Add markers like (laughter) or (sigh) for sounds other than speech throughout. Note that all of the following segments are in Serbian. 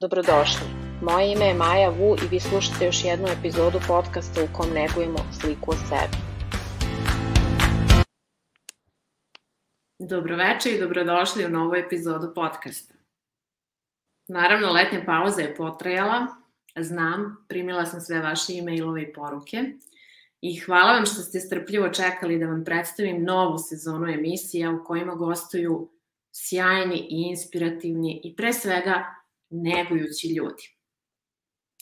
Dobrodošli. Moje ime je Maja Vu i vi slušate još jednu epizodu podcasta u kom negujemo sliku o sebi. Dobroveče i dobrodošli u novu epizodu podcasta. Naravno, letnja pauza je potrajala, znam, primila sam sve vaše e-mailove i poruke i hvala vam što ste strpljivo čekali da vam predstavim novu sezonu emisija u kojima gostuju sjajni i inspirativni i pre svega negujući ljudi.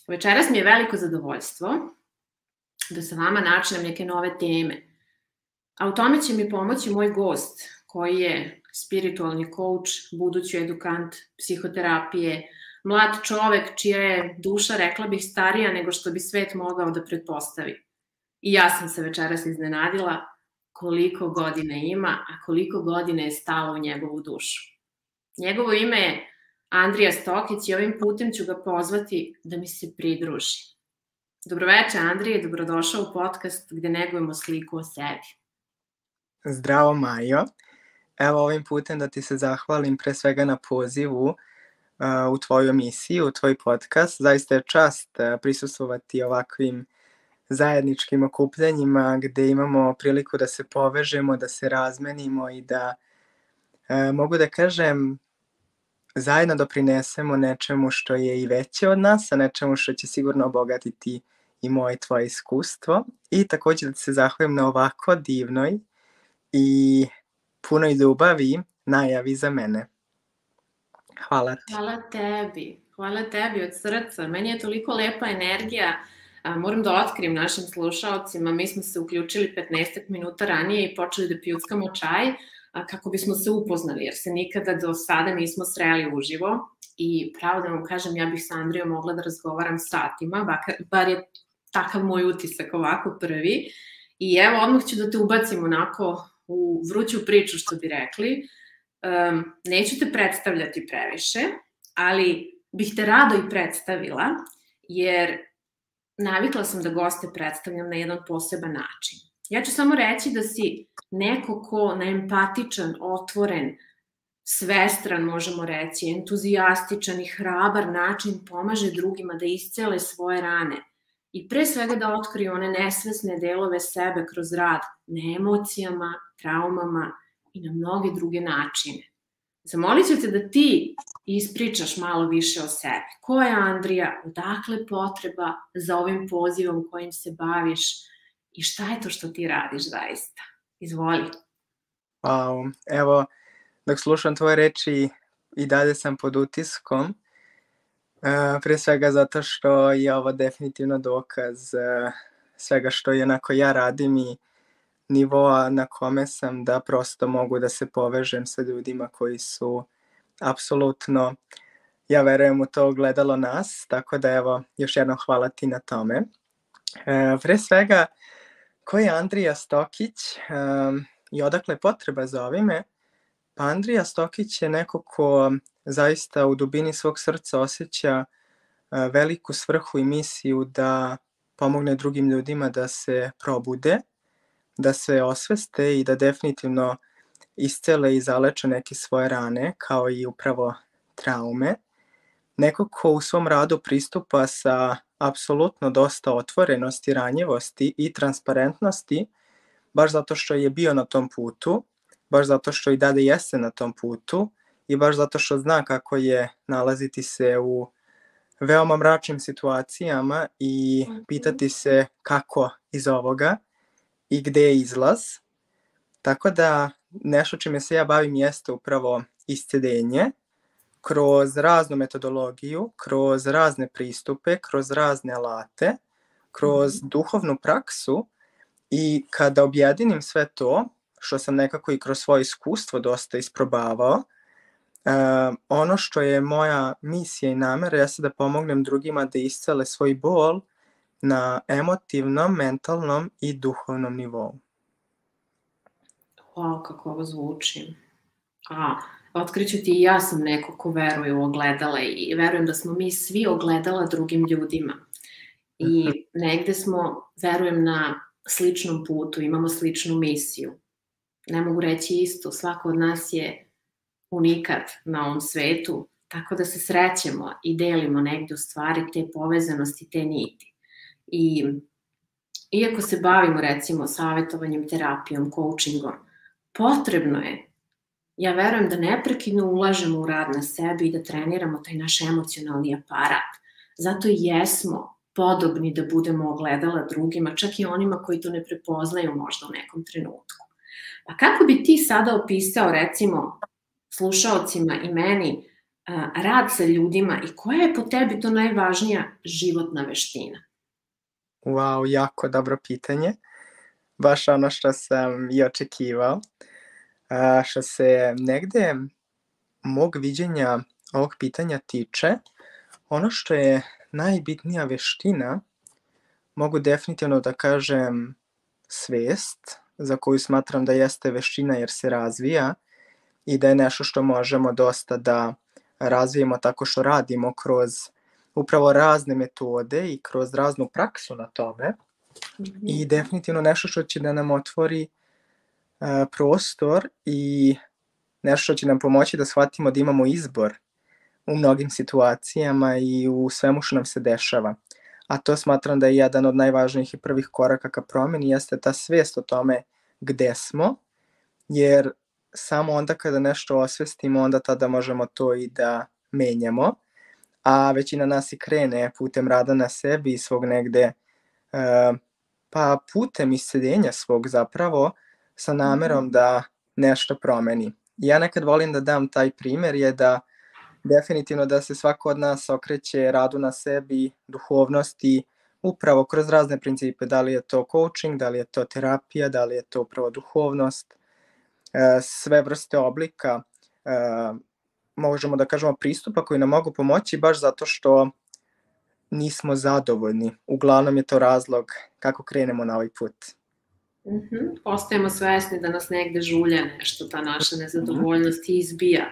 Večeras mi je veliko zadovoljstvo da sa vama načnem neke nove teme. A u tome će mi pomoći moj gost, koji je spiritualni coach, budući edukant psihoterapije, mlad čovek čija je duša, rekla bih, starija nego što bi svet mogao da pretpostavi. I ja sam se večeras iznenadila koliko godina ima, a koliko godina je stalo u njegovu dušu. Njegovo ime je Andrija Stokić i ovim putem ću ga pozvati da mi se pridruži. Dobroveče Andrije, dobrodošao u podcast gde negujemo sliku o sebi. Zdravo Majo. Evo ovim putem da ti se zahvalim pre svega na pozivu uh, u tvoju emisiju, u tvoj podcast. Zaista je čast uh, prisustovati ovakvim zajedničkim okupljanjima gde imamo priliku da se povežemo, da se razmenimo i da mogu da kažem zajedno doprinesemo nečemu što je i veće od nas, a nečemu što će sigurno obogatiti i moje tvoje iskustvo. I takođe da se zahvalim na ovako divnoj i punoj ljubavi najavi za mene. Hvala ti. Hvala tebi. Hvala tebi od srca. Meni je toliko lepa energija. Moram da otkrim našim slušalcima, mi smo se uključili 15 minuta ranije i počeli da pijuckamo čaj, kako bismo se upoznali, jer se nikada do sada nismo sreli uživo i pravo da vam kažem, ja bih sa Andrijom mogla da razgovaram satima, bakar, bar je takav moj utisak ovako prvi. I evo, odmah ću da te ubacim onako u vruću priču, što bi rekli. Um, neću te predstavljati previše, ali bih te rado i predstavila, jer navikla sam da goste predstavljam na jedan poseban način. Ja ću samo reći da si neko ko na empatičan, otvoren, svestran, možemo reći, entuzijastičan i hrabar način pomaže drugima da iscele svoje rane i pre svega da otkriju one nesvesne delove sebe kroz rad na emocijama, traumama i na mnoge druge načine. Zamolit ću te da ti ispričaš malo više o sebi. Ko je Andrija? Odakle potreba za ovim pozivom kojim se baviš? I šta je to što ti radiš zaista? Izvoli. Wow, evo, dok slušam tvoje reči i dalje sam pod utiskom, Uh, pre svega zato što je ovo definitivno dokaz uh, svega što jednako ja radim i nivoa na kome sam da prosto mogu da se povežem sa ljudima koji su apsolutno, ja verujem u to gledalo nas, tako da evo, još jednom hvala ti na tome. E, pre svega, ko je Andrija Stokić um, i odakle potreba za ovime? Pa Andrija Stokić je neko ko zaista u dubini svog srca osjeća veliku svrhu i misiju da pomogne drugim ljudima da se probude, da se osveste i da definitivno iscele i zaleče neke svoje rane, kao i upravo traume. Neko ko u svom radu pristupa sa apsolutno dosta otvorenosti, ranjivosti i transparentnosti, baš zato što je bio na tom putu, baš zato što i dalje jeste na tom putu i baš zato što zna kako je nalaziti se u veoma mračnim situacijama i mhm. pitati se kako iz ovoga i gde je izlaz. Tako da nešto čime se ja bavim jeste upravo iscedenje kroz raznu metodologiju, kroz razne pristupe, kroz razne alate, kroz mm -hmm. duhovnu praksu i kada objedinim sve to, što sam nekako i kroz svoje iskustvo dosta isprobavao, Uh, ono što je moja misija i namera jeste da pomognem drugima da iscele svoj bol na emotivnom, mentalnom i duhovnom nivou. Wow, kako ovo zvuči. A, otkriću ti i ja sam neko ko veruje u ogledala i verujem da smo mi svi ogledala drugim ljudima. I (laughs) negde smo, verujem, na sličnom putu, imamo sličnu misiju. Ne mogu reći isto, svako od nas je unikat na ovom svetu, tako da se srećemo i delimo negde u stvari te povezanosti, te niti. I iako se bavimo recimo savjetovanjem, terapijom, coachingom, potrebno je, ja verujem da neprekidno ulažemo u rad na sebi i da treniramo taj naš emocionalni aparat. Zato i jesmo podobni da budemo ogledala drugima, čak i onima koji to ne prepoznaju možda u nekom trenutku. Pa kako bi ti sada opisao recimo slušaocima i meni rad sa ljudima i koja je po tebi to najvažnija životna veština? Wow, jako dobro pitanje. Baš ono što sam i očekivao. A, što se negde mog viđenja ovog pitanja tiče, ono što je najbitnija veština, mogu definitivno da kažem svest, za koju smatram da jeste veština jer se razvija i da je nešto što možemo dosta da razvijemo tako što radimo kroz upravo razne metode i kroz raznu praksu na tome mm -hmm. i definitivno nešto što će da nam otvori uh, prostor i nešto što će nam pomoći da shvatimo da imamo izbor u mnogim situacijama i u svemu što nam se dešava. A to smatram da je jedan od najvažnijih i prvih koraka ka promeni jeste ta svest o tome gde smo, jer samo onda kada nešto osvestimo, onda tada možemo to i da menjamo, a većina nas i krene putem rada na sebi i svog negde, uh, pa putem iscedenja svog zapravo, sa namerom mhm. da nešto promeni. Ja nekad volim da dam taj primer je da definitivno da se svako od nas okreće radu na sebi, duhovnosti, upravo kroz razne principe, da li je to coaching, da li je to terapija, da li je to upravo duhovnost, e, sve vrste oblika, e, možemo da kažemo pristupa koji nam mogu pomoći baš zato što nismo zadovoljni. Uglavnom je to razlog kako krenemo na ovaj put. Mm -hmm. Postajemo svesni da nas negde žulja nešto, ta naša nezadovoljnost i izbija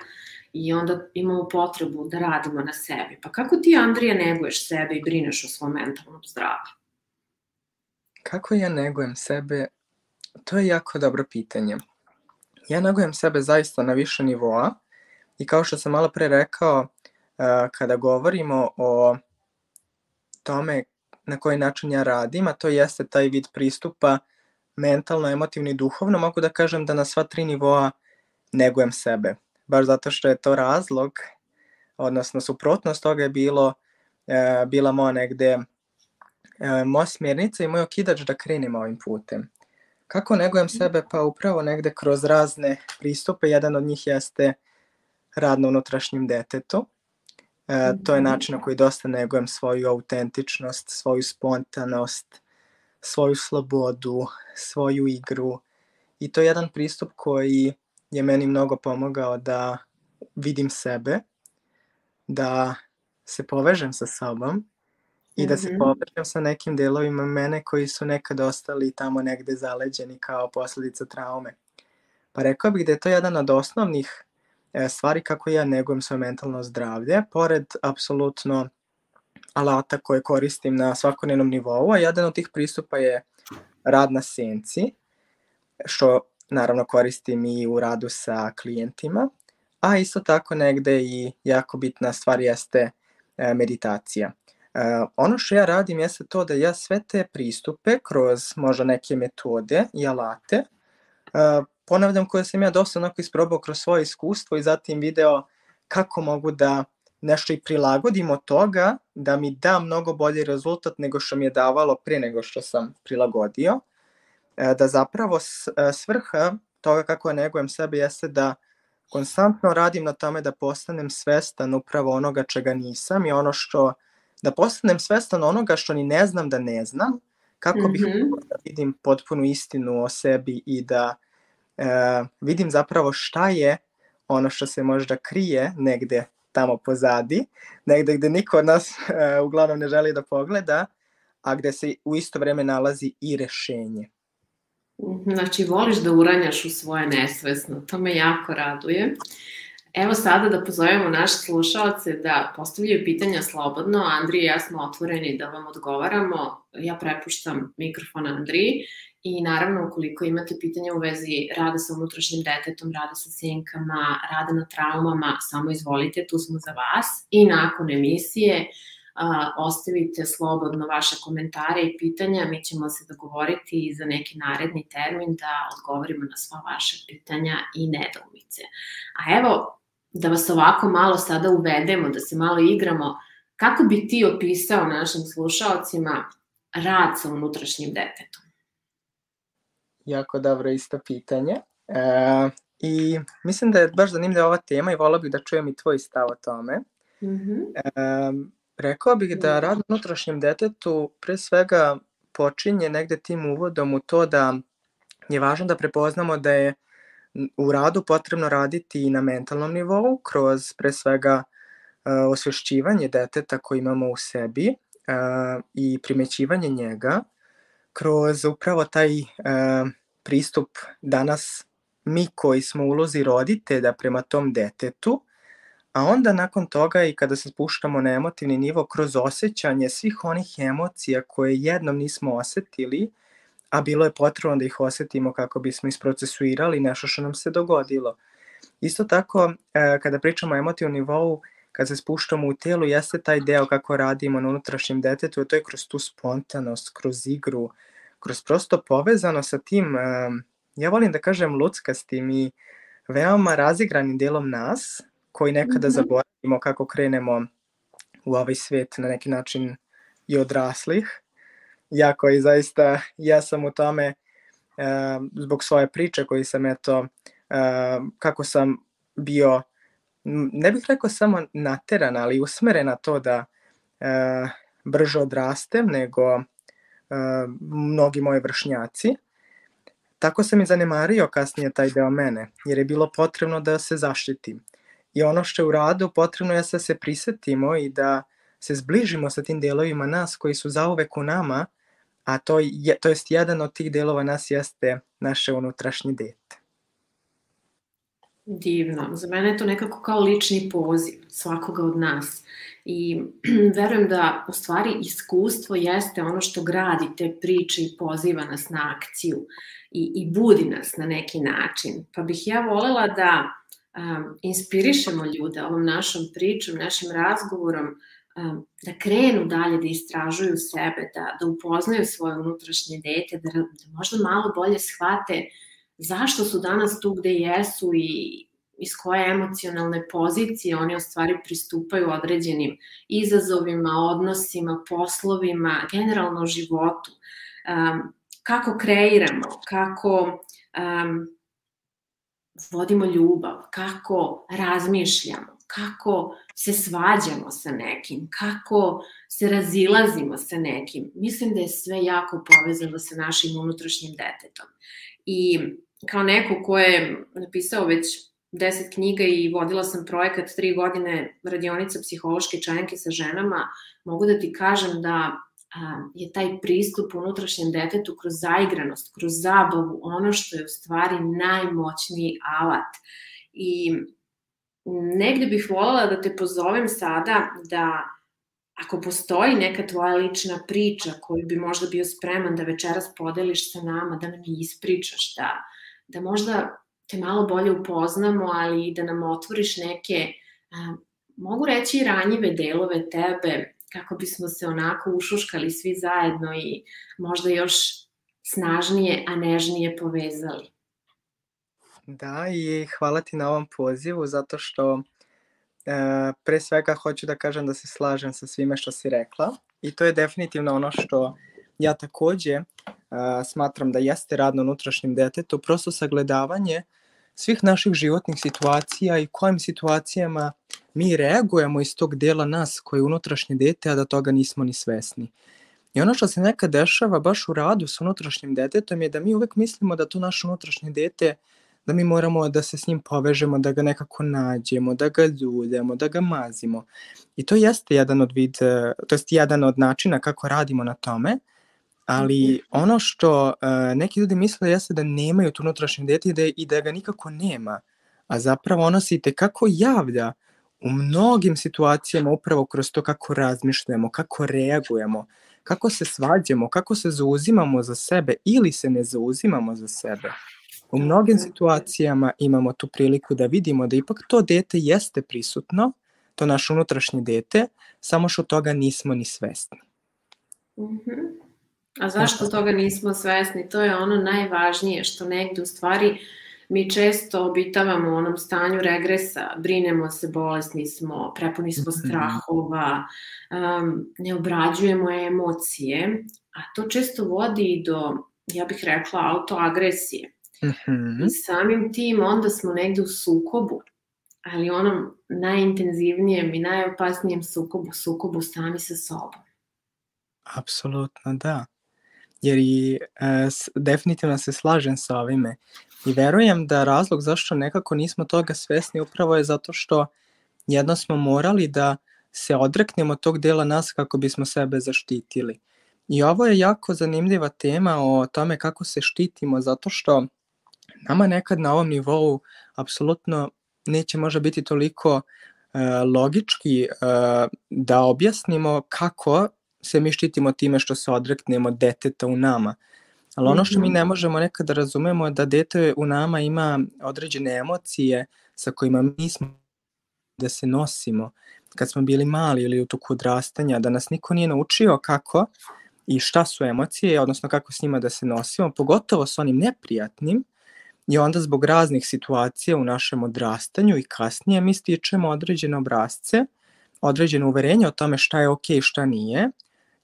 i onda imamo potrebu da radimo na sebi. Pa kako ti, Andrija, neguješ sebe i brineš o svom mentalnom zdravlju? Kako ja negujem sebe? To je jako dobro pitanje. Ja negujem sebe zaista na više nivoa i kao što sam malo pre rekao, kada govorimo o tome na koji način ja radim, a to jeste taj vid pristupa mentalno, emotivno i duhovno, mogu da kažem da na sva tri nivoa negujem sebe baš zato što je to razlog, odnosno suprotnost toga je bilo, e, bila moja negde e, moja smjernica i moj okidač da krenem ovim putem. Kako negujem sebe? Pa upravo negde kroz razne pristupe. Jedan od njih jeste rad na unutrašnjim detetu. E, to je način na koji dosta negujem svoju autentičnost, svoju spontanost, svoju slobodu, svoju igru. I to je jedan pristup koji je meni mnogo pomogao da vidim sebe, da se povežem sa sobom i da se -hmm. povežem sa nekim delovima mene koji su nekad ostali tamo negde zaleđeni kao posledica traume. Pa rekao bih da je to jedan od osnovnih e, stvari kako ja negujem svoje mentalno zdravlje, pored apsolutno alata koje koristim na svakodnevnom nivou, a jedan od tih pristupa je rad na senci, što naravno koristim i u radu sa klijentima, a isto tako negde i jako bitna stvar jeste e, meditacija. E, ono što ja radim jeste to da ja sve te pristupe kroz možda neke metode i alate e, ponavljam koje sam ja dosta onako isprobao kroz svoje iskustvo i zatim video kako mogu da nešto i prilagodim od toga da mi da mnogo bolji rezultat nego što mi je davalo pre nego što sam prilagodio. E, da zapravo e, svrha toga kako ja negujem sebe jeste da konstantno radim na tome da postanem svestan upravo onoga čega nisam i ono što, da postanem svestan onoga što ni ne znam da ne znam, kako bih mm -hmm. da vidim potpunu istinu o sebi i da e, vidim zapravo šta je ono što se možda krije negde tamo pozadi, negde gde niko od nas (laughs) e, uglavnom ne želi da pogleda, a gde se u isto vreme nalazi i rešenje. Znači, voliš da uranjaš u svoje nesvesno, to me jako raduje. Evo sada da pozovemo naše slušalce da postavljaju pitanja slobodno. Andrija i ja smo otvoreni da vam odgovaramo. Ja prepuštam mikrofon Andriji i naravno ukoliko imate pitanja u vezi rada sa unutrašnjim detetom, rada sa senkama, rada na traumama, samo izvolite, tu smo za vas i nakon emisije a, ostavite slobodno vaše komentare i pitanja, mi ćemo se dogovoriti za neki naredni termin da odgovorimo na sva vaše pitanja i nedoumice. A evo, da vas ovako malo sada uvedemo, da se malo igramo, kako bi ti opisao našim slušalcima rad sa unutrašnjim detetom? Jako dobro isto pitanje. E, I mislim da je baš zanimljiva ova tema i volao bih da čujem i tvoj stav o tome. Mm -hmm. e, rekao bih da rad unutrašnjem detetu pre svega počinje negde tim uvodom u to da je važno da prepoznamo da je u radu potrebno raditi i na mentalnom nivou kroz pre svega osvešćivanje deteta koji imamo u sebi uh, i primećivanje njega kroz upravo taj uh, pristup danas mi koji smo ulozi roditelja prema tom detetu, a onda nakon toga i kada se spuštamo na emotivni nivo kroz osjećanje svih onih emocija koje jednom nismo osetili, a bilo je potrebno da ih osetimo kako bismo isprocesuirali nešto što nam se dogodilo. Isto tako, e, kada pričamo o emotivnom nivou, kad se spuštamo u telu, jeste taj deo kako radimo na unutrašnjem detetu, to je kroz tu spontanost, kroz igru, kroz prosto povezano sa tim, ja volim da kažem luckastim i veoma razigranim delom nas, koji nekada -hmm. zaboravimo kako krenemo u ovaj svet na neki način i odraslih. Ja koji zaista, ja sam u tome e, zbog svoje priče koji sam eto, e, kako sam bio, ne bih rekao samo nateran, ali usmeren na to da e, brže odrastem nego mnogi moji vršnjaci. Tako sam i zanemario kasnije taj deo mene, jer je bilo potrebno da se zaštitim. I ono što je u radu potrebno je da se prisetimo i da se zbližimo sa tim delovima nas koji su zauvek u nama, a to, je, to jest jedan od tih delova nas jeste naše unutrašnje dete. Divno. Za mene je to nekako kao lični poziv svakoga od nas. I (clears throat) verujem da u stvari iskustvo jeste ono što gradi te priče i poziva nas na akciju i, i budi nas na neki način. Pa bih ja volela da um, inspirišemo ljude ovom našom pričom, našim razgovorom, um, da krenu dalje da istražuju sebe, da, da upoznaju svoje unutrašnje dete, da, da možda malo bolje shvate zašto su danas tu gde jesu i iz koje emocionalne pozicije oni u stvari pristupaju određenim izazovima, odnosima, poslovima, generalno životu. Um, kako kreiramo, kako um, vodimo ljubav, kako razmišljamo, kako se svađamo sa nekim, kako se razilazimo sa nekim. Mislim da je sve jako povezano sa našim unutrašnjim detetom. I kao neko ko je napisao već deset knjiga i vodila sam projekat tri godine radionica psihološke čajanke sa ženama, mogu da ti kažem da je taj pristup unutrašnjem detetu kroz zaigranost, kroz zabavu, ono što je u stvari najmoćniji alat. I negde bih voljela da te pozovem sada da ako postoji neka tvoja lična priča koju bi možda bio spreman da večeras podeliš sa nama, da nam je ispričaš, da, da možda te malo bolje upoznamo, ali i da nam otvoriš neke, mogu reći, ranjive delove tebe, kako bismo se onako ušuškali svi zajedno i možda još snažnije, a nežnije povezali. Da, i hvala ti na ovom pozivu, zato što e, pre svega hoću da kažem da se slažem sa svime što si rekla i to je definitivno ono što ja takođe smatram da jeste rad na unutrašnjem detetu, prosto sagledavanje svih naših životnih situacija i kojim situacijama mi reagujemo iz tog dela nas koji je unutrašnje dete, a da toga nismo ni svesni. I ono što se nekad dešava baš u radu sa unutrašnjim detetom je da mi uvek mislimo da to naše unutrašnje dete da mi moramo da se s njim povežemo, da ga nekako nađemo, da ga ljudemo, da ga mazimo. I to jeste jedan od vid, to jest jedan od načina kako radimo na tome, ali mhm. ono što uh, neki ljudi misle jeste da nemaju tu unutrašnje dete i da, i da ga nikako nema, a zapravo ono se i tekako javlja u mnogim situacijama upravo kroz to kako razmišljamo, kako reagujemo, kako se svađamo, kako se zauzimamo za sebe ili se ne zauzimamo za sebe. U mnogim situacijama imamo tu priliku da vidimo da ipak to dete jeste prisutno, to naše unutrašnje dete, samo što toga nismo ni svesni. Mm -hmm. A zašto toga nismo svesni? To je ono najvažnije što negde u stvari mi često obitavamo u onom stanju regresa, brinemo se, bolesni smo, prepuni smo mhm. strahova, um, ne obrađujemo emocije, a to često vodi do, ja bih rekla, autoagresije. -hmm. I samim tim onda smo negde u sukobu, ali onom najintenzivnijem i najopasnijem sukobu, sukobu sami sa sobom. Apsolutno, da. Jer i e, definitivno se slažem sa ovime. I verujem da razlog zašto nekako nismo toga svesni upravo je zato što jedno smo morali da se odreknemo tog dela nas kako bismo sebe zaštitili. I ovo je jako zanimljiva tema o tome kako se štitimo, zato što nama nekad na ovom nivou apsolutno neće možda biti toliko e, logički e, da objasnimo kako se mi štitimo time što se odreknemo deteta u nama. Ali ono što mi mhm. ne možemo nekada da razumemo je da dete u nama ima određene emocije sa kojima mi smo da se nosimo kad smo bili mali ili u toku odrastanja, da nas niko nije naučio kako i šta su emocije, odnosno kako s njima da se nosimo, pogotovo s onim neprijatnim, i onda zbog raznih situacija u našem odrastanju i kasnije mi stičemo određene obrazce, određene uverenje o tome šta je okej okay, šta nije,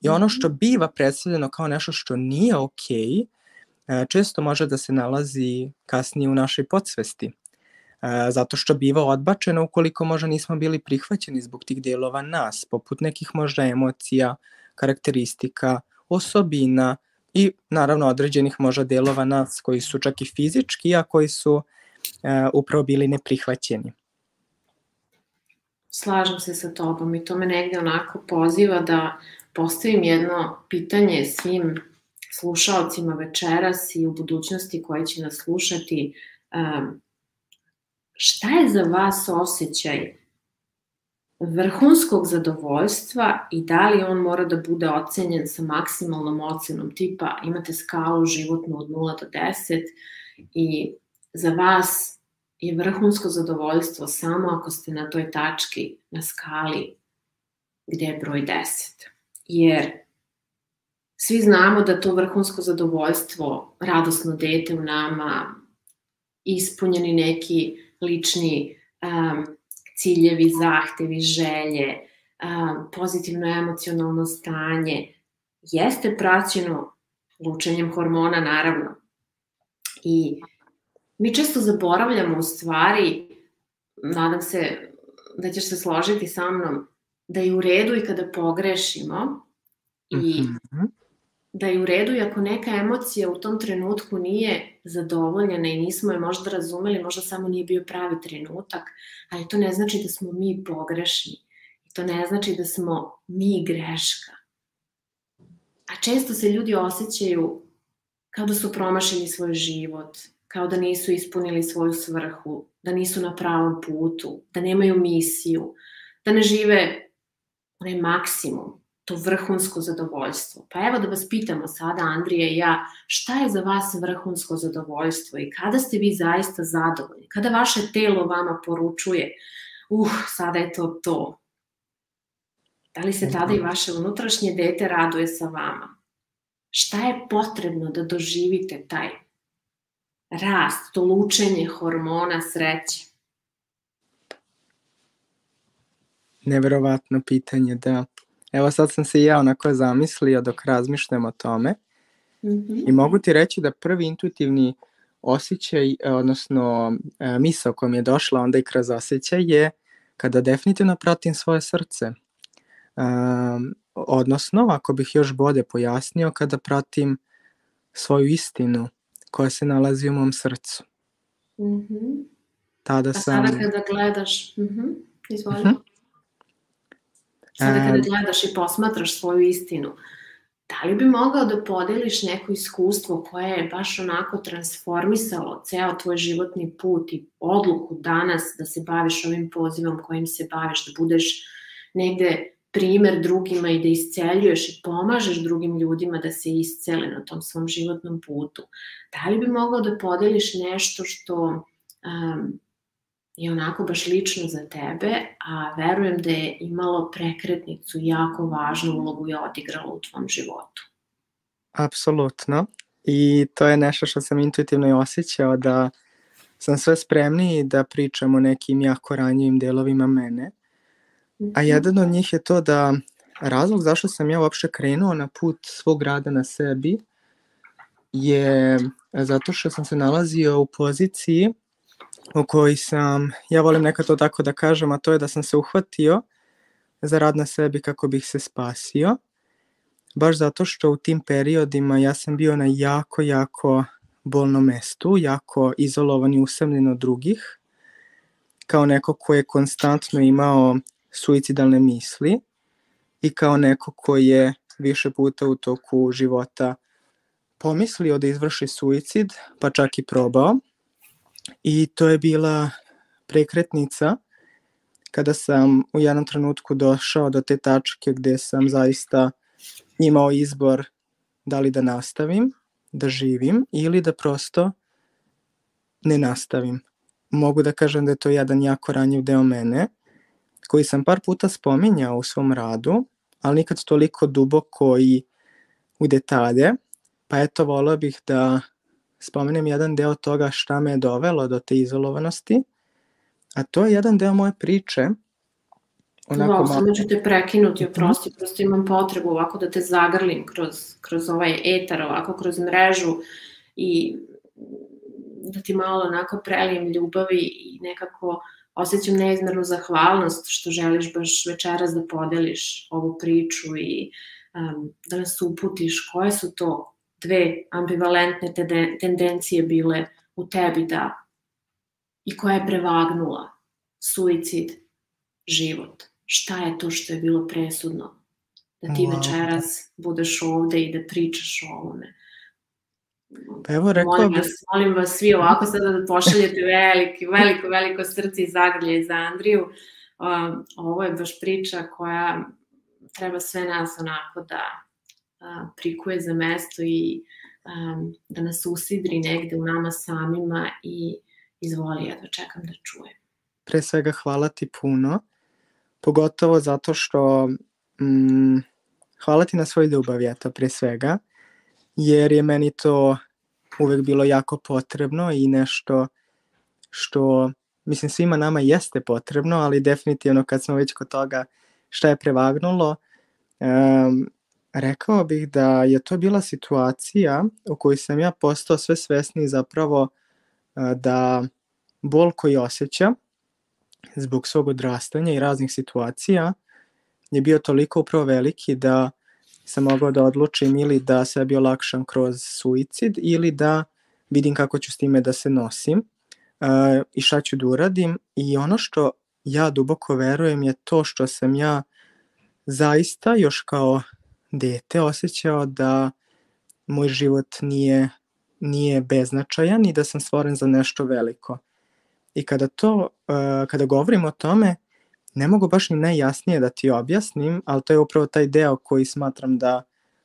I ono što mhm. biva predstavljeno kao nešto što nije okej, okay, često može da se nalazi kasnije u našoj podsvesti. E, zato što biva odbačeno ukoliko možda nismo bili prihvaćeni zbog tih delova nas, poput nekih možda emocija, karakteristika, osobina i naravno određenih možda delova nas koji su čak i fizički, a koji su e, upravo bili neprihvaćeni. Slažem se sa tobom i to me negde onako poziva da postavim jedno pitanje svim slušalcima večeras i u budućnosti koji će nas slušati. Šta je za vas osjećaj vrhunskog zadovoljstva i da li on mora da bude ocenjen sa maksimalnom ocenom tipa imate skalu životnu od 0 do 10 i za vas je vrhunsko zadovoljstvo samo ako ste na toj tački na skali gde je broj 10 jer svi znamo da to vrhunsko zadovoljstvo, radosno dete u nama, ispunjeni neki lični um, ciljevi, zahtevi, želje, um, pozitivno emocionalno stanje, jeste praćeno lučenjem hormona, naravno. I mi često zaboravljamo u stvari, nadam se da ćeš se složiti sa mnom, da je u redu i kada pogrešimo i mm -hmm. da je u redu i ako neka emocija u tom trenutku nije zadovoljena i nismo je možda razumeli, možda samo nije bio pravi trenutak, ali to ne znači da smo mi pogrešni. I to ne znači da smo mi greška. A često se ljudi osjećaju kao da su promašili svoj život, kao da nisu ispunili svoju svrhu, da nisu na pravom putu, da nemaju misiju, da ne žive onaj maksimum, to vrhunsko zadovoljstvo. Pa evo da vas pitamo sada, Andrija i ja, šta je za vas vrhunsko zadovoljstvo i kada ste vi zaista zadovoljni? Kada vaše telo vama poručuje, uh, sada je to to. Da li se tada i vaše unutrašnje dete raduje sa vama? Šta je potrebno da doživite taj rast, to lučenje hormona sreće? Neverovatno pitanje, da. Evo sad sam se i ja onako zamislio dok razmišljam o tome. Mm -hmm. I mogu ti reći da prvi intuitivni osjećaj, odnosno e, misao koja mi je došla onda i kroz osjećaj je kada definitivno pratim svoje srce. Um, odnosno, ako bih još bolje pojasnio, kada pratim svoju istinu koja se nalazi u mom srcu. Mm -hmm. Tada sam... A sada kada gledaš, mm -hmm. izvoli. Mm -hmm. Sada kada gledaš i posmatraš svoju istinu, da li bi mogao da podeliš neko iskustvo koje je baš onako transformisalo ceo tvoj životni put i odluku danas da se baviš ovim pozivom kojim se baviš, da budeš negde primer drugima i da isceljuješ i pomažeš drugim ljudima da se iscele na tom svom životnom putu. Da li bi mogao da podeliš nešto što um, je onako baš lično za tebe, a verujem da je imalo prekretnicu, jako važnu ulogu je odigralo u tvom životu? Apsolutno. I to je nešto što sam intuitivno i osjećao da sam sve spremniji da pričam o nekim jako ranjivim delovima mene. A mhm. jedan od njih je to da razlog zašto sam ja uopšte krenuo na put svog rada na sebi je zato što sam se nalazio u poziciji u kojoj sam, ja volim nekad to tako da kažem, a to je da sam se uhvatio za rad na sebi kako bih se spasio, baš zato što u tim periodima ja sam bio na jako, jako bolnom mestu, jako izolovan i usamljen od drugih, kao neko ko je konstantno imao suicidalne misli i kao neko ko je više puta u toku života pomislio da izvrši suicid, pa čak i probao. I to je bila prekretnica kada sam u jednom trenutku došao do te tačke gde sam zaista imao izbor da li da nastavim, da živim ili da prosto ne nastavim. Mogu da kažem da je to jedan jako ranjiv deo mene, koji sam par puta spominjao u svom radu, ali nikad toliko duboko i u detalje, pa eto volao bih da spomenem jedan deo toga šta me je dovelo do te izolovanosti, a to je jedan deo moje priče. Onako wow, samo ću te prekinuti, mhm. oprosti, prosto imam potrebu ovako da te zagrlim kroz, kroz ovaj etar, ovako kroz mrežu i da ti malo onako prelijem ljubavi i nekako osjećam neizmernu zahvalnost što želiš baš večeras da podeliš ovu priču i um, da nas uputiš koje su to dve ambivalentne tendencije bile u tebi da i koja je prevagnula suicid, život. Šta je to što je bilo presudno da ti wow. večeras budeš ovde i da pričaš o ovome? Pa evo rekao molim vas, molim vas svi ovako sada da pošaljete veliki, veliko, veliko srce i zagrlje za Andriju. Um, ovo je baš priča koja treba sve nas onako da prikuje za mesto i um, da nas usidri negde u nama samima i izvoli, ja da čekam da čujem. Pre svega hvala ti puno, pogotovo zato što mm, hvala ti na svoj ljubav, eto, pre svega, jer je meni to uvek bilo jako potrebno i nešto što, mislim, svima nama jeste potrebno, ali definitivno kad smo već kod toga šta je prevagnulo, um, Rekao bih da je to bila situacija u kojoj sam ja postao sve svesni zapravo da bol koji osjeća zbog svog odrastanja i raznih situacija je bio toliko upravo veliki da sam mogao da odlučim ili da sebi olakšam kroz suicid ili da vidim kako ću s time da se nosim uh, i šta ću da uradim. I ono što ja duboko verujem je to što sam ja zaista još kao dete osjećao da moj život nije, nije beznačajan i da sam stvoren za nešto veliko. I kada to, uh, kada govorim o tome, ne mogu baš ni najjasnije da ti objasnim, ali to je upravo taj deo koji smatram da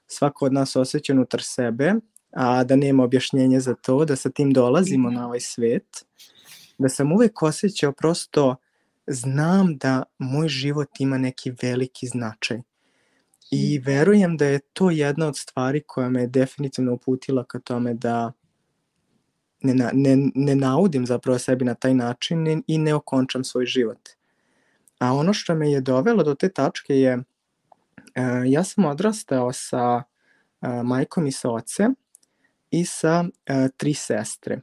svako od nas osjeća unutar sebe, a da nema objašnjenja za to, da sa tim dolazimo na ovaj svet, da sam uvek osjećao prosto znam da moj život ima neki veliki značaj. I verujem da je to jedna od stvari koja me definitivno uputila ka tome da ne, na, ne, ne naudim zapravo sebi na taj način i ne okončam svoj život. A ono što me je dovelo do te tačke je, uh, ja sam odrastao sa uh, majkom i sa ocem i sa uh, tri sestre.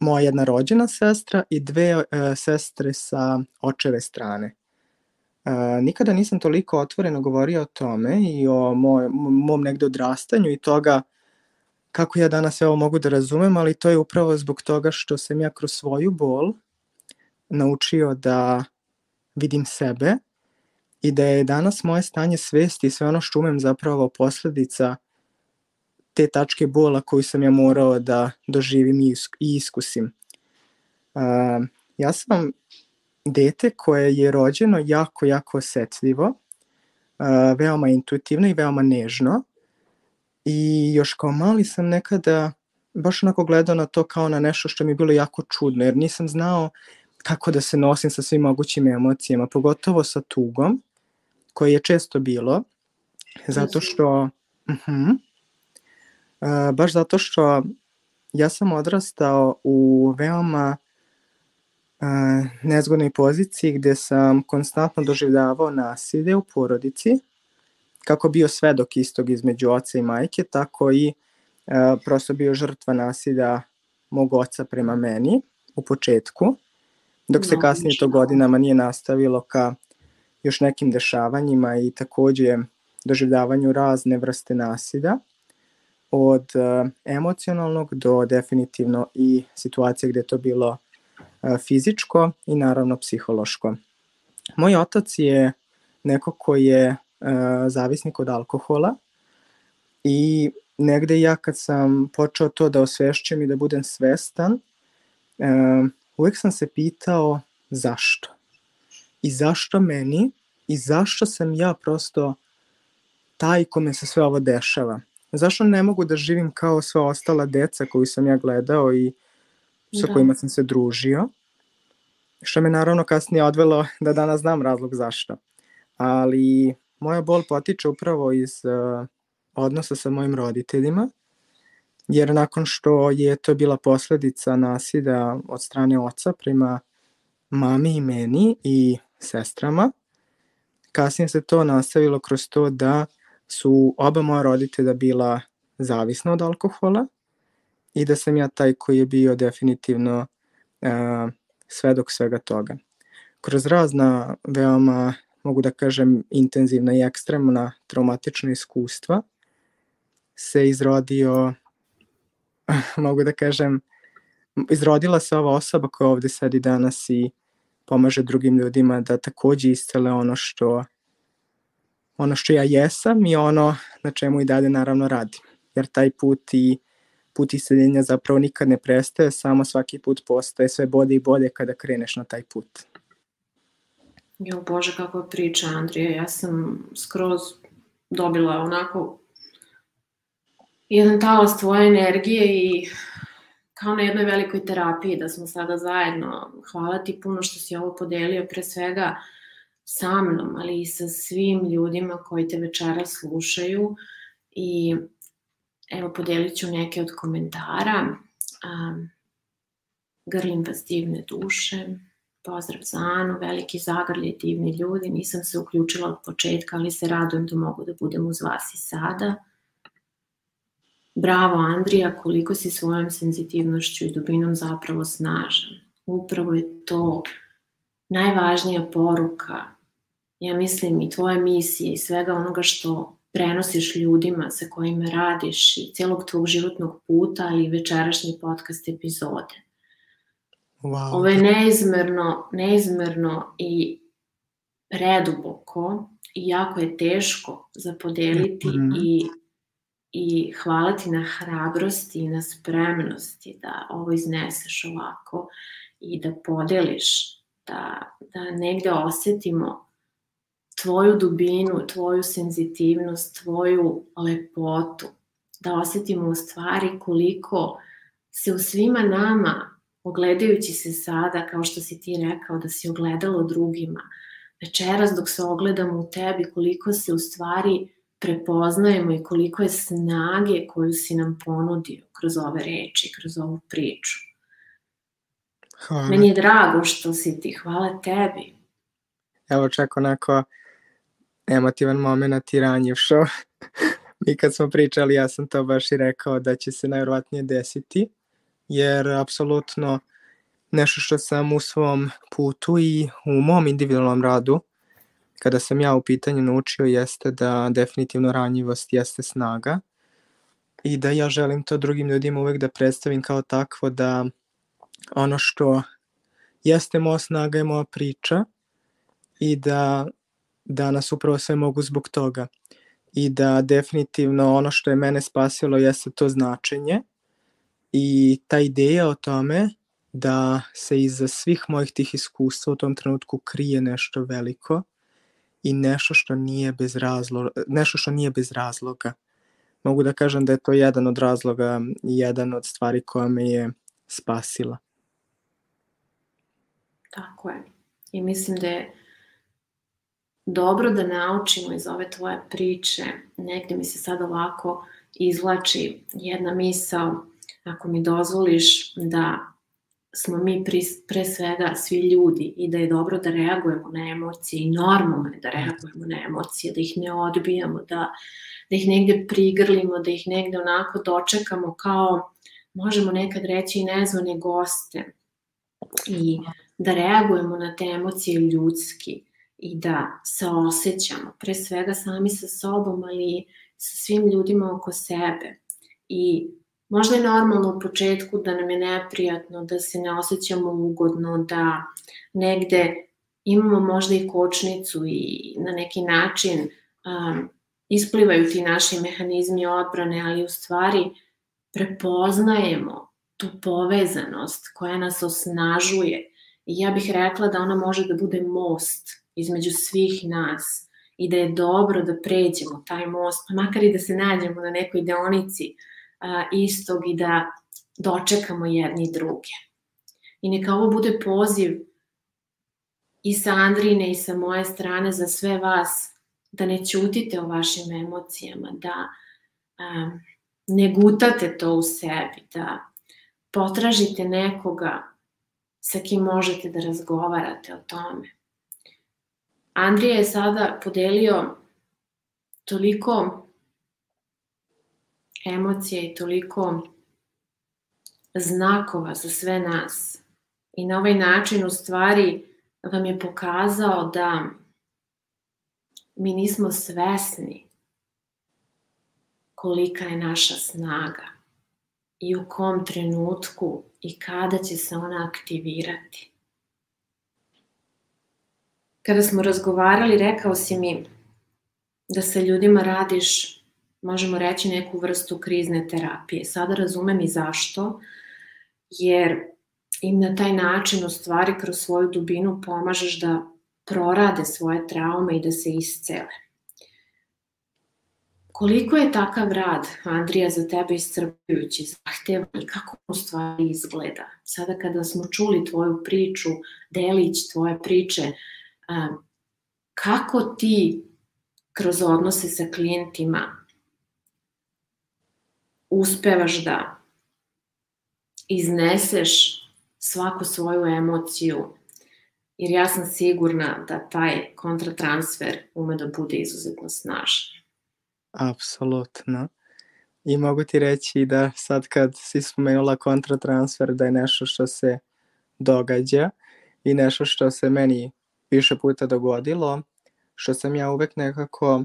Moja jedna rođena sestra i dve sestre sa očeve strane nikada nisam toliko otvoreno govorio o tome i o moj, mom negde odrastanju i toga kako ja danas ovo mogu da razumem, ali to je upravo zbog toga što sam ja kroz svoju bol naučio da vidim sebe i da je danas moje stanje svesti i sve ono što umem zapravo posledica te tačke bola koju sam ja morao da doživim i iskusim. Uh, ja sam dete koje je rođeno jako, jako osetljivo, veoma intuitivno i veoma nežno. I još kao mali sam nekada baš onako gledao na to kao na nešto što mi je bilo jako čudno, jer nisam znao kako da se nosim sa svim mogućim emocijama, pogotovo sa tugom, koje je često bilo, zato što, uh -huh, uh, baš zato što ja sam odrastao u veoma nezgodnoj poziciji gde sam konstantno doživljavao nasilje u porodici, kako bio svedok istog između oca i majke, tako i uh, prosto bio žrtva nasilja mog oca prema meni u početku, dok se kasnije to godinama nije nastavilo ka još nekim dešavanjima i takođe doživljavanju razne vrste nasilja, od uh, emocionalnog do definitivno i situacije gde to bilo fizičko i naravno psihološko. Moj otac je neko ko je zavisnik od alkohola i negde ja kad sam počeo to da osvešćem i da budem svestan, uvek sam se pitao zašto. I zašto meni i zašto sam ja prosto taj kome se sve ovo dešava. Zašto ne mogu da živim kao sva ostala deca koju sam ja gledao i sa da. kojima sam se družio, što me naravno kasnije odvelo da danas znam razlog zašto. Ali moja bol potiče upravo iz uh, odnosa sa mojim roditeljima, jer nakon što je to bila posledica nasilja od strane oca prema mami i meni i sestrama, kasnije se to nastavilo kroz to da su oba moja roditelja bila zavisna od alkohola i da sam ja taj koji je bio definitivno uh, svedok svega toga. Kroz razna veoma, mogu da kažem, intenzivna i ekstremna traumatična iskustva se izrodio, (laughs) mogu da kažem, izrodila se ova osoba koja ovde sedi danas i pomaže drugim ljudima da takođe iscele ono što ono što ja jesam i ono na čemu i dalje naravno radim. Jer taj put i put iseljenja zapravo nikad ne prestaje, samo svaki put postaje sve bolje i bolje kada kreneš na taj put. Jo, Bože, kako priča Andrija, ja sam skroz dobila onako jedan talas tvoje energije i kao na jednoj velikoj terapiji da smo sada zajedno. Hvala ti puno što si ovo podelio, pre svega sa mnom, ali i sa svim ljudima koji te večera slušaju i evo podelit ću neke od komentara. Um, grlim vas divne duše, pozdrav za Anu, veliki zagrlje, divni ljudi, nisam se uključila od početka, ali se radujem da mogu da budem uz vas i sada. Bravo Andrija, koliko si svojom senzitivnošću i dubinom zapravo snažan. Upravo je to najvažnija poruka, ja mislim i tvoje misije i svega onoga što prenosiš ljudima sa kojima radiš i celog tvog životnog puta, ali i večerašnji podcast epizode. Wow. Ovo je neizmerno, neizmerno i preduboko i jako je teško za podeliti mm -hmm. i i hvala ti na hrabrosti i na spremnosti da ovo izneseš ovako i da podeliš, da, da negde osetimo tvoju dubinu, tvoju senzitivnost, tvoju lepotu, da osetimo u stvari koliko se u svima nama, ogledajući se sada, kao što si ti rekao, da si ogledalo drugima, večeras dok se ogledamo u tebi, koliko se u stvari prepoznajemo i koliko je snage koju si nam ponudio kroz ove reči, kroz ovu priču. Hvala. Meni je drago što si ti, hvala tebi. Evo čak onako emotivan moment i ranjiv što (laughs) mi kad smo pričali ja sam to baš i rekao da će se najvjerovatnije desiti jer apsolutno nešto što sam u svom putu i u mom individualnom radu kada sam ja u pitanju naučio jeste da definitivno ranjivost jeste snaga i da ja želim to drugim ljudima uvek da predstavim kao takvo da ono što jeste moja snaga je moja priča i da, da nas upravo sve mogu zbog toga i da definitivno ono što je mene spasilo jeste to značenje i ta ideja o tome da se iza svih mojih tih iskustva u tom trenutku krije nešto veliko i nešto što nije bez razloga, nešto što nije bez razloga. Mogu da kažem da je to jedan od razloga jedan od stvari koja me je spasila. Tako je. I mislim da je dobro da naučimo iz ove tvoje priče. Negde mi se sad ovako izvlači jedna misao, ako mi dozvoliš da smo mi pri, pre svega svi ljudi i da je dobro da reagujemo na emocije i normalno je da reagujemo na emocije, da ih ne odbijamo, da, da ih negde prigrlimo, da ih negde onako dočekamo kao, možemo nekad reći, nezvane goste. I da reagujemo na te emocije ljudski i da se osjećamo, pre svega sami sa sobom, ali sa svim ljudima oko sebe. I možda je normalno u početku da nam je neprijatno, da se ne osjećamo ugodno, da negde imamo možda i kočnicu i na neki način um, isplivaju ti naši mehanizmi odbrane, ali u stvari prepoznajemo tu povezanost koja nas osnažuje. I ja bih rekla da ona može da bude most između svih nas i da je dobro da pređemo taj most, pa makar i da se nađemo na nekoj deonici a, istog i da dočekamo jedni druge. I neka ovo bude poziv i sa Andrine i sa moje strane za sve vas da ne ćutite o vašim emocijama, da a, ne gutate to u sebi, da potražite nekoga sa kim možete da razgovarate o tome. Andrija je sada podelio toliko emocija i toliko znakova za sve nas. I na ovaj način u stvari vam je pokazao da mi nismo svesni kolika je naša snaga i u kom trenutku i kada će se ona aktivirati. Kada smo razgovarali, rekao si mi da sa ljudima radiš, možemo reći, neku vrstu krizne terapije. Sada razumem i zašto, jer im na taj način u stvari kroz svoju dubinu pomažeš da prorade svoje traume i da se iscele. Koliko je takav rad, Andrija, za tebe iscrpljujući, zahtevan i kako u stvari izgleda? Sada kada smo čuli tvoju priču, delić tvoje priče, kako ti kroz odnose sa klijentima uspevaš da izneseš svaku svoju emociju, jer ja sam sigurna da taj kontratransfer ume da bude izuzetno snažan. Apsolutno. I mogu ti reći da sad kad si spomenula kontratransfer da je nešto što se događa i nešto što se meni više puta dogodilo, što sam ja uvek nekako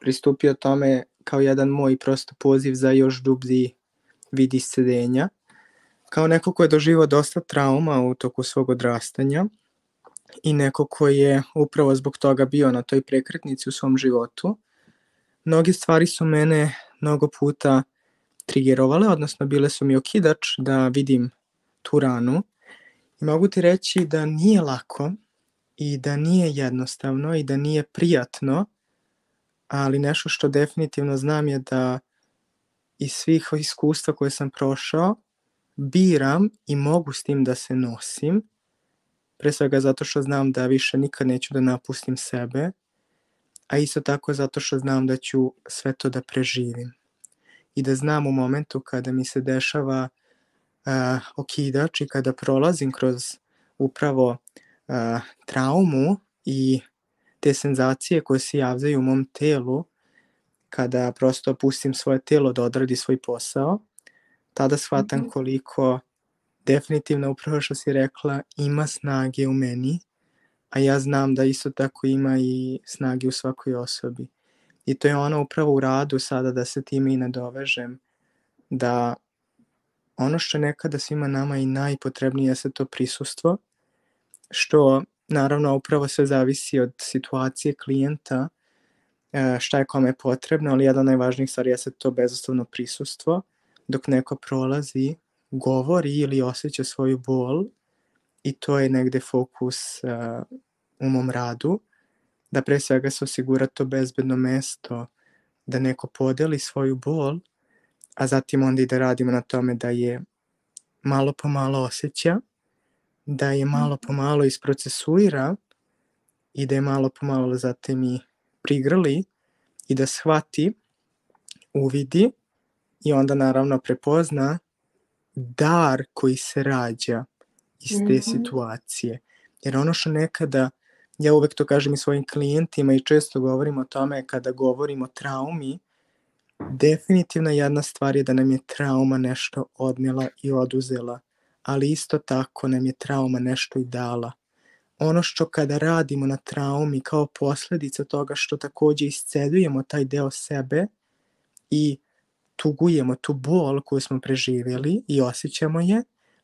pristupio tome kao jedan moj prosto poziv za još dublji vid iscedenja. Kao neko ko je doživao dosta trauma u toku svog odrastanja i neko ko je upravo zbog toga bio na toj prekretnici u svom životu, mnoge stvari su mene mnogo puta trigerovale, odnosno bile su mi okidač da vidim tu ranu. I mogu ti reći da nije lako i da nije jednostavno i da nije prijatno, ali nešto što definitivno znam je da iz svih iskustva koje sam prošao, biram i mogu s tim da se nosim, pre svega zato što znam da više nikad neću da napustim sebe, a isto tako zato što znam da ću sve to da preživim. I da znam u momentu kada mi se dešava uh, okidač i kada prolazim kroz upravo uh, traumu i te senzacije koje se javljaju u mom telu kada prosto pustim svoje telo da odradi svoj posao, tada shvatam mhm. koliko definitivno upravo što si rekla ima snage u meni, a ja znam da isto tako ima i snage u svakoj osobi. I to je ono upravo u radu sada da se time i nadovežem, da ono što nekada svima nama i najpotrebnije je to prisustvo, što naravno upravo sve zavisi od situacije klijenta, e, šta je kome potrebno, ali jedna od najvažnijih stvari je to bezoslovno prisustvo, dok neko prolazi govori ili osjeća svoju bol i to je negde fokus uh, u mom radu, da pre svega se osigura to bezbedno mesto, da neko podeli svoju bol, a zatim onda i da radimo na tome da je malo po malo osjeća, da je malo po malo isprocesuira i da je malo po malo zatim i prigrli i da shvati, uvidi i onda naravno prepozna dar koji se rađa iz te mm -hmm. situacije. Jer ono što nekada, ja uvek to kažem i svojim klijentima i često govorim o tome kada govorim o traumi, definitivna jedna stvar je da nam je trauma nešto odnela i oduzela, ali isto tako nam je trauma nešto i dala. Ono što kada radimo na traumi kao posledica toga što takođe iscedujemo taj deo sebe i tugujemo tu bol koju smo preživjeli i osjećamo je,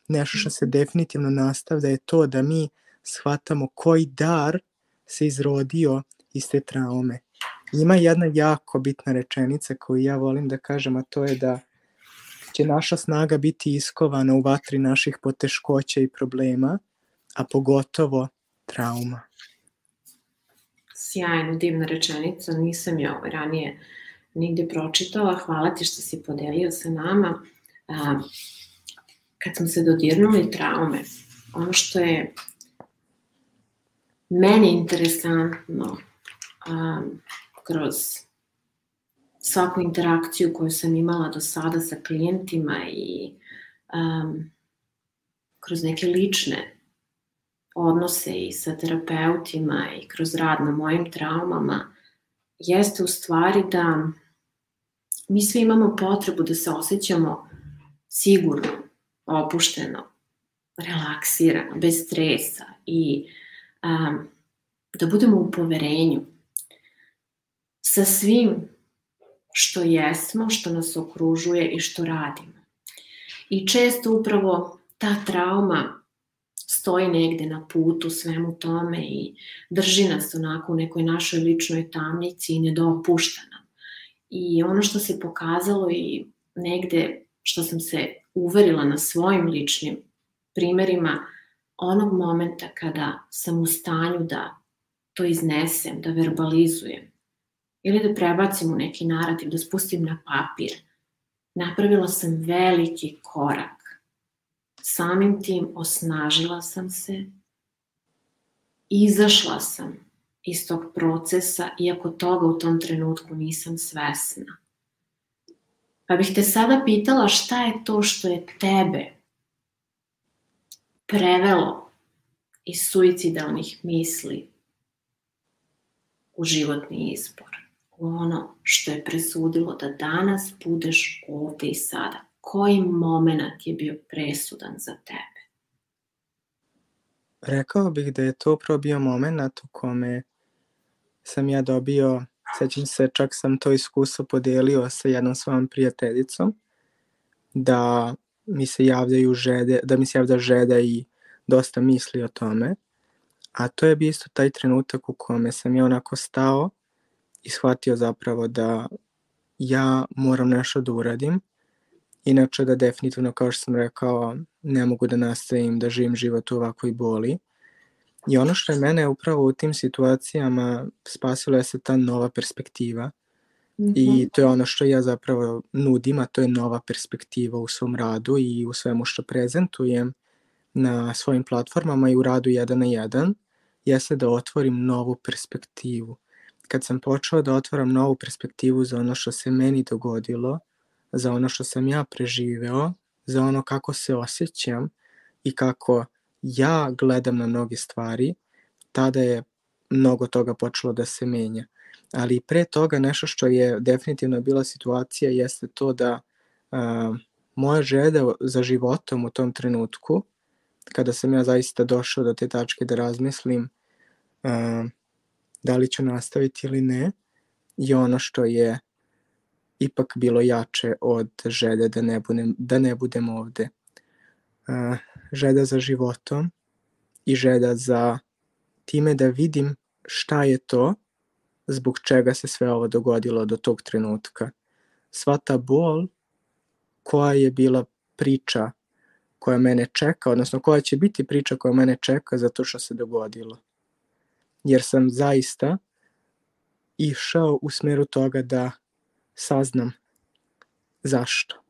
nešto što se definitivno nastavlja je to da mi shvatamo koji dar se izrodio iz te traume. Ima jedna jako bitna rečenica koju ja volim da kažem, a to je da će naša snaga biti iskovana u vatri naših poteškoća i problema, a pogotovo trauma. Sjajno, divna rečenica, nisam je ovaj ranije nigde pročitala, hvala ti što si podelio sa nama. Kad smo se dodirnuli traume, ono što je meni interesantno a, kroz svaku interakciju koju sam imala do sada sa klijentima i um, kroz neke lične odnose i sa terapeutima i kroz rad na mojim traumama, jeste u stvari da mi svi imamo potrebu da se osjećamo sigurno, opušteno, relaksirano, bez stresa i um, da budemo u poverenju sa svim što jesmo, što nas okružuje i što radimo. I često upravo ta trauma stoji negde na putu svemu tome i drži nas onako u nekoj našoj ličnoj tamnici i ne dopušta nam. I ono što se pokazalo i negde što sam se uverila na svojim ličnim primerima, onog momenta kada sam u stanju da to iznesem, da verbalizujem, ili da prebacim u neki narativ, da spustim na papir, napravila sam veliki korak. Samim tim osnažila sam se, izašla sam iz tog procesa, iako toga u tom trenutku nisam svesna. Pa bih te sada pitala šta je to što je tebe prevelo iz suicidalnih misli u životni izbor ono što je presudilo da danas budeš ovde i sada? Koji moment je bio presudan za tebe? Rekao bih da je to upravo bio moment u kome sam ja dobio, sećam se, čak sam to iskustvo podelio sa jednom svojom prijateljicom, da mi se javljaju žede, da mi se javlja žeda i dosta misli o tome. A to je bio isto taj trenutak u kome sam ja onako stao i shvatio zapravo da ja moram nešto da uradim, inače da definitivno, kao što sam rekao, ne mogu da nastavim da živim život u ovakvoj boli. I ono što je mene upravo u tim situacijama spasilo je se ta nova perspektiva. Mm -hmm. I to je ono što ja zapravo nudim, a to je nova perspektiva u svom radu i u svemu što prezentujem na svojim platformama i u radu 1 na 1, jeste da otvorim novu perspektivu kad sam počeo da otvaram novu perspektivu za ono što se meni dogodilo, za ono što sam ja preživeo, za ono kako se osjećam i kako ja gledam na mnoge stvari, tada je mnogo toga počelo da se menja. Ali pre toga nešto što je definitivno bila situacija jeste to da uh, moja žeda za životom u tom trenutku, kada sam ja zaista došao do te tačke da razmislim uh, da li ću nastaviti ili ne, je ono što je ipak bilo jače od želje da ne budem, da ne budem ovde. Uh, želja za životom i želja za time da vidim šta je to zbog čega se sve ovo dogodilo do tog trenutka. Sva ta bol koja je bila priča koja mene čeka, odnosno koja će biti priča koja mene čeka zato što se dogodilo. Jer sam zaista išao u smeru toga da saznam zašto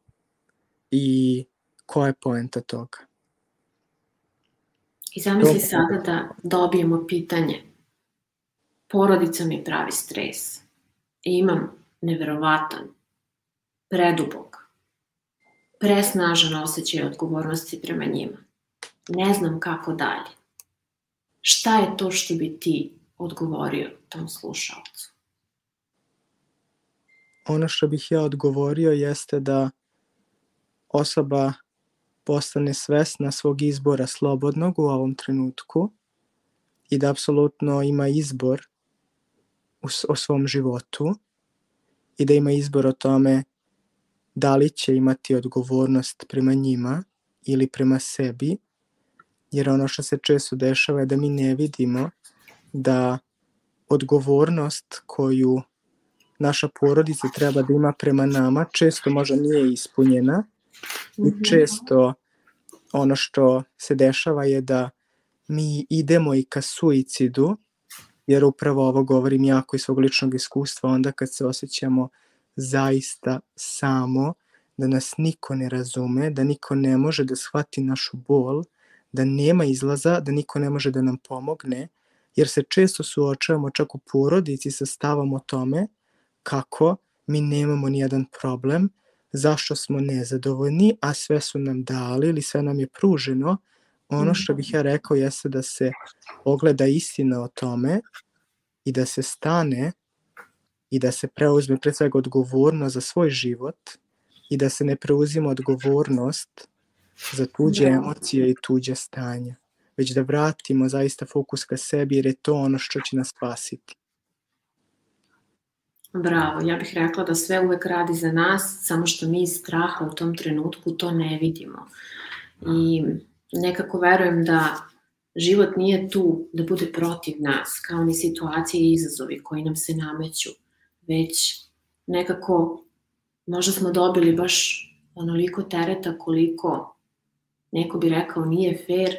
i koja je poenta toga. I zamisli to... sada da dobijemo pitanje. Porodica mi pravi stres. I imam neverovatan, predubog, presnažan osjećaj odgovornosti prema njima. Ne znam kako dalje. Šta je to što bi ti odgovorio tom slušalcu? Ono što bih ja odgovorio jeste da osoba postane svesna svog izbora slobodnog u ovom trenutku i da apsolutno ima izbor u, o svom životu i da ima izbor o tome da li će imati odgovornost prema njima ili prema sebi, jer ono što se često dešava je da mi ne vidimo da odgovornost koju naša porodica treba da ima prema nama često možda nije ispunjena i mhm. često ono što se dešava je da mi idemo i ka suicidu, jer upravo ovo govorim jako iz svog ličnog iskustva, onda kad se osjećamo zaista samo, da nas niko ne razume, da niko ne može da shvati našu bol, da nema izlaza, da niko ne može da nam pomogne, jer se često suočavamo čak u porodici sa stavom o tome kako mi nemamo ni jedan problem, zašto smo nezadovoljni, a sve su nam dali ili sve nam je pruženo, ono što bih ja rekao jeste da se ogleda istina o tome i da se stane i da se preuzme pre svega odgovornost za svoj život i da se ne preuzima odgovornost za tuđe da. emocije i tuđe stanja, već da vratimo zaista fokus ka sebi jer je to ono što će nas spasiti. Bravo, ja bih rekla da sve uvek radi za nas, samo što mi iz straha u tom trenutku to ne vidimo. I nekako verujem da život nije tu da bude protiv nas, kao ni situacije i izazovi koji nam se nameću, već nekako možda smo dobili baš onoliko tereta koliko neko bi rekao nije fair,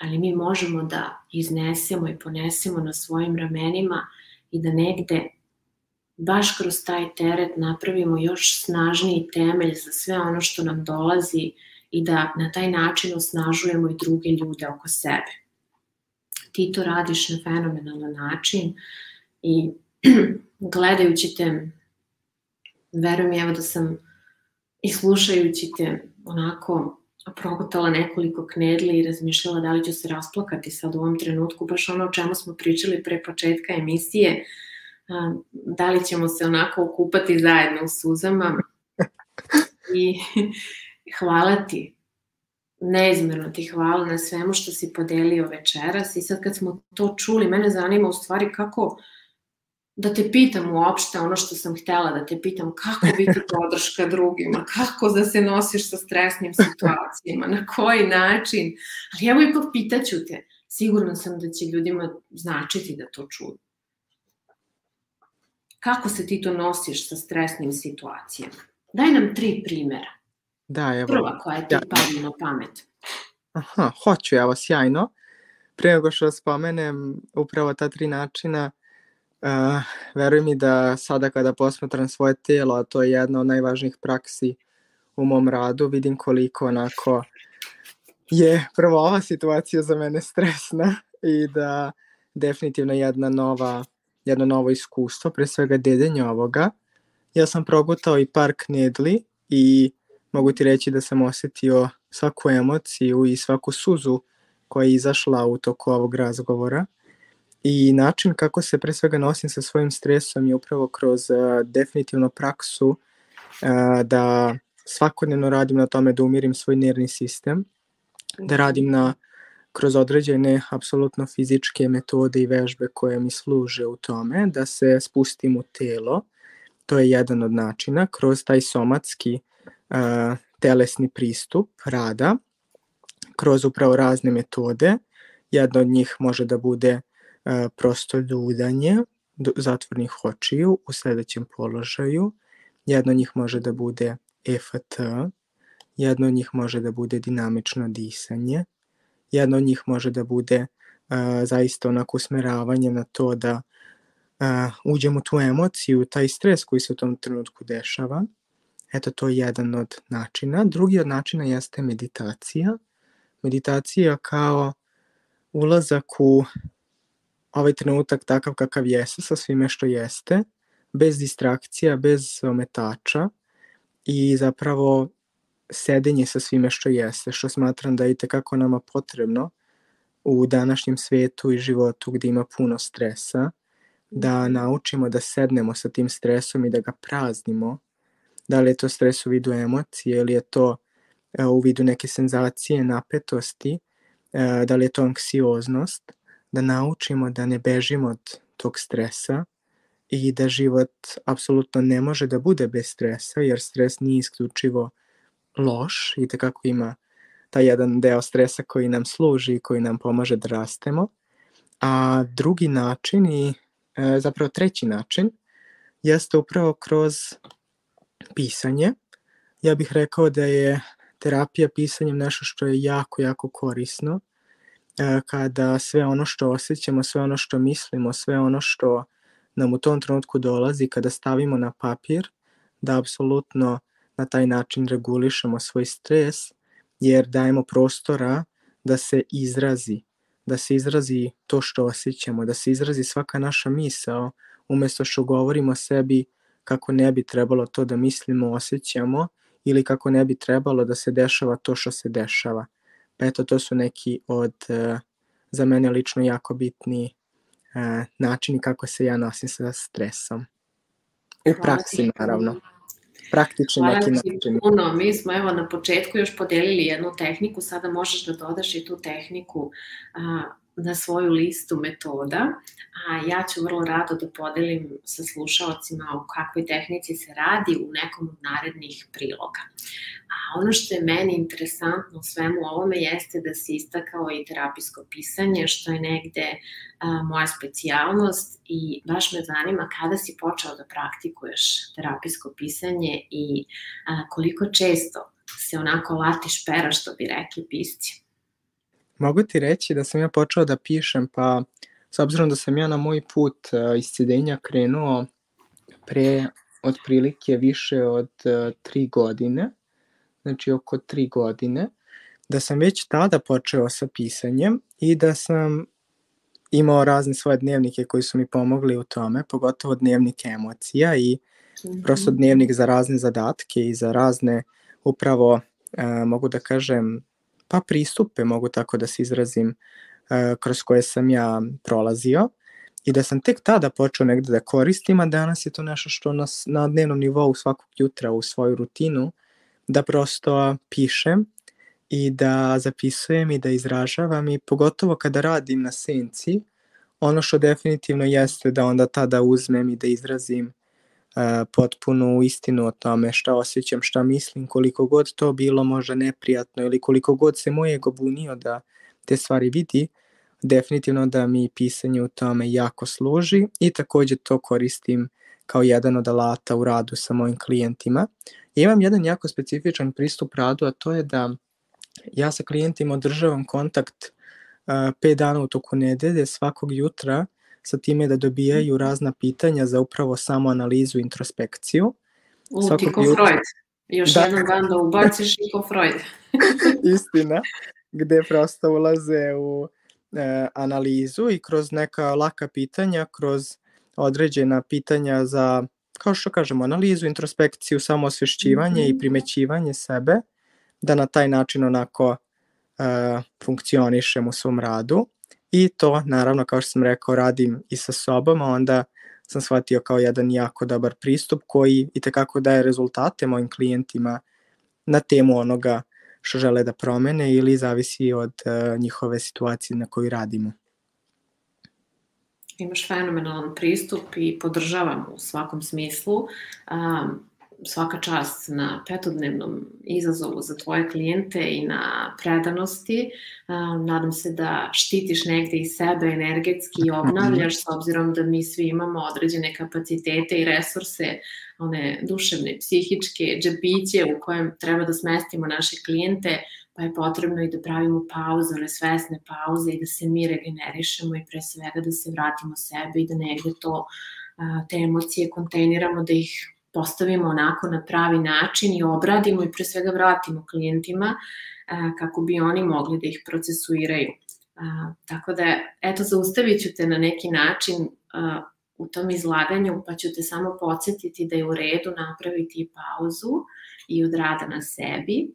ali mi možemo da iznesemo i ponesemo na svojim ramenima i da negde baš kroz taj teret napravimo još snažniji temelj za sve ono što nam dolazi i da na taj način osnažujemo i druge ljude oko sebe. Ti to radiš na fenomenalan način i (clears throat) gledajući te, verujem evo da sam i slušajući te onako progutala nekoliko knedli i razmišljala da li ću se rasplakati sad u ovom trenutku, baš ono o čemu smo pričali pre početka emisije, da li ćemo se onako okupati zajedno u suzama. (laughs) I hvala ti. Neizmerno ti hvala na svemu što si podelio večeras i sad kad smo to čuli, mene zanima u stvari kako da te pitam uopšte ono što sam htela da te pitam, kako biti (laughs) podrška drugima, kako da se nosiš sa stresnim situacijama, na koji način, ali evo ipak pitaću te, sigurno sam da će ljudima značiti da to čuju. Kako se ti to nosiš sa stresnim situacijama? Daj nam tri primera. Da, evo. Prva koja ti ja, padne na pamet. Aha, hoću, evo, sjajno. Pre nego što spomenem upravo ta tri načina, uh, veruj mi da sada kada posmatram svoje telo, a to je jedna od najvažnijih praksi u mom radu, vidim koliko onako je prvo ova situacija za mene stresna (laughs) i da definitivno jedna nova jedno novo iskustvo, pre svega dedenja ovoga. Ja sam progutao i par knedli i mogu ti reći da sam osetio svaku emociju i svaku suzu koja je izašla u toku ovog razgovora. I način kako se pre svega nosim sa svojim stresom je upravo kroz uh, definitivno praksu uh, da svakodnevno radim na tome da umirim svoj nervni sistem, da radim na kroz određene apsolutno fizičke metode i vežbe koje mi služe u tome da se spustim u telo. To je jedan od načina kroz taj somatski uh, telesni pristup rada kroz upravo razne metode. Jedna od njih može da bude uh, prosto ljudanje zatvornih očiju u sledećem položaju. Jedna od njih može da bude EFT, jedno od njih može da bude dinamično disanje, jedno od njih može da bude uh, zaista onako usmeravanje na to da uh, uđemo tu emociju, taj stres koji se u tom trenutku dešava. Eto, to je jedan od načina. Drugi od načina jeste meditacija. Meditacija kao ulazak u ovaj trenutak takav kakav jeste, sa svime što jeste, bez distrakcija, bez ometača i zapravo sedenje sa svime što jeste, što smatram da je tekako nama potrebno u današnjem svetu i životu gde ima puno stresa, da naučimo da sednemo sa tim stresom i da ga praznimo. Da li je to stres u vidu emocije ili je to e, u vidu neke senzacije, napetosti, e, da li je to anksioznost, da naučimo da ne bežimo od tog stresa i da život apsolutno ne može da bude bez stresa, jer stres nije isključivo loš i tekako ima taj jedan deo stresa koji nam služi i koji nam pomaže da rastemo. A drugi način i e, zapravo treći način jeste upravo kroz pisanje. Ja bih rekao da je terapija pisanjem nešto što je jako, jako korisno kada sve ono što osjećamo, sve ono što mislimo, sve ono što nam u tom trenutku dolazi, kada stavimo na papir, da apsolutno na taj način regulišemo svoj stres, jer dajemo prostora da se izrazi, da se izrazi to što osjećamo, da se izrazi svaka naša misao, umesto što govorimo sebi kako ne bi trebalo to da mislimo, osjećamo, ili kako ne bi trebalo da se dešava to što se dešava. Eto, to su neki od, uh, za mene lično, jako bitni uh, načini kako se ja nosim sa stresom. U praksi, naravno praktični neki način. Puno. Mi smo evo na početku još podelili jednu tehniku, sada možeš da dodaš i tu tehniku a, na svoju listu metoda, a ja ću vrlo rado da podelim sa slušalcima o kakvoj tehnici se radi u nekom od narednih priloga. A ono što je meni interesantno u svemu ovome jeste da si istakao i terapijsko pisanje, što je negde a, moja specijalnost i baš me zanima kada si počeo da praktikuješ terapijsko pisanje i a, koliko često se onako latiš pera, što bi rekli pisci. Mogu ti reći da sam ja počeo da pišem, pa s obzirom da sam ja na moj put uh, iscedenja krenuo pre otprilike više od uh, tri godine, znači oko tri godine, da sam već tada počeo sa pisanjem i da sam imao razne svoje dnevnike koji su mi pomogli u tome, pogotovo dnevnike emocija i mm -hmm. prosto dnevnik za razne zadatke i za razne upravo, uh, mogu da kažem, pa pristupe, mogu tako da se izrazim, e, kroz koje sam ja prolazio i da sam tek tada počeo negde da koristim, a danas je to nešto što nas na dnevnom nivou svakog jutra u svoju rutinu, da prosto pišem i da zapisujem i da izražavam i pogotovo kada radim na senci, ono što definitivno jeste da onda tada uzmem i da izrazim potpunu istinu o tome šta osjećam, šta mislim, koliko god to bilo možda neprijatno ili koliko god se moj ego bunio da te stvari vidi, definitivno da mi pisanje u tome jako služi i takođe to koristim kao jedan od alata u radu sa mojim klijentima. I imam jedan jako specifičan pristup radu, a to je da ja sa klijentima održavam kontakt uh, 5 dana u toku nedelje svakog jutra sa time da dobijaju razna pitanja za upravo samo analizu introspekciju. U, Tiko jutra... Freud. Još da. jedan dan da ubaciš Tiko Freud. (laughs) Istina, gde prosto ulaze u e, analizu i kroz neka laka pitanja, kroz određena pitanja za, kao što kažemo, analizu, introspekciju, samoosvešćivanje mm -hmm. i mhm. primećivanje sebe, da na taj način onako e, funkcionišem u svom radu. I to, naravno, kao što sam rekao, radim i sa sobom, a onda sam shvatio kao jedan jako dobar pristup koji i tekako daje rezultate mojim klijentima na temu onoga što žele da promene ili zavisi od uh, njihove situacije na kojoj radimo. Imaš fenomenalan pristup i podržavam u svakom smislu. Um, svaka čast na petodnevnom izazovu za tvoje klijente i na predanosti. Nadam se da štitiš negde i sebe energetski i obnavljaš s obzirom da mi svi imamo određene kapacitete i resurse, one duševne, psihičke, džabiće u kojem treba da smestimo naše klijente, pa je potrebno i da pravimo pauze, one svesne pauze i da se mi regenerišemo i pre svega da se vratimo sebe i da negde to, te emocije kontejniramo, da ih postavimo onako na pravi način i obradimo i pre svega vratimo klijentima kako bi oni mogli da ih procesuiraju. Tako da, eto, zaustavit ću te na neki način u tom izlaganju, pa ću te samo podsjetiti da je u redu napraviti pauzu i od rada na sebi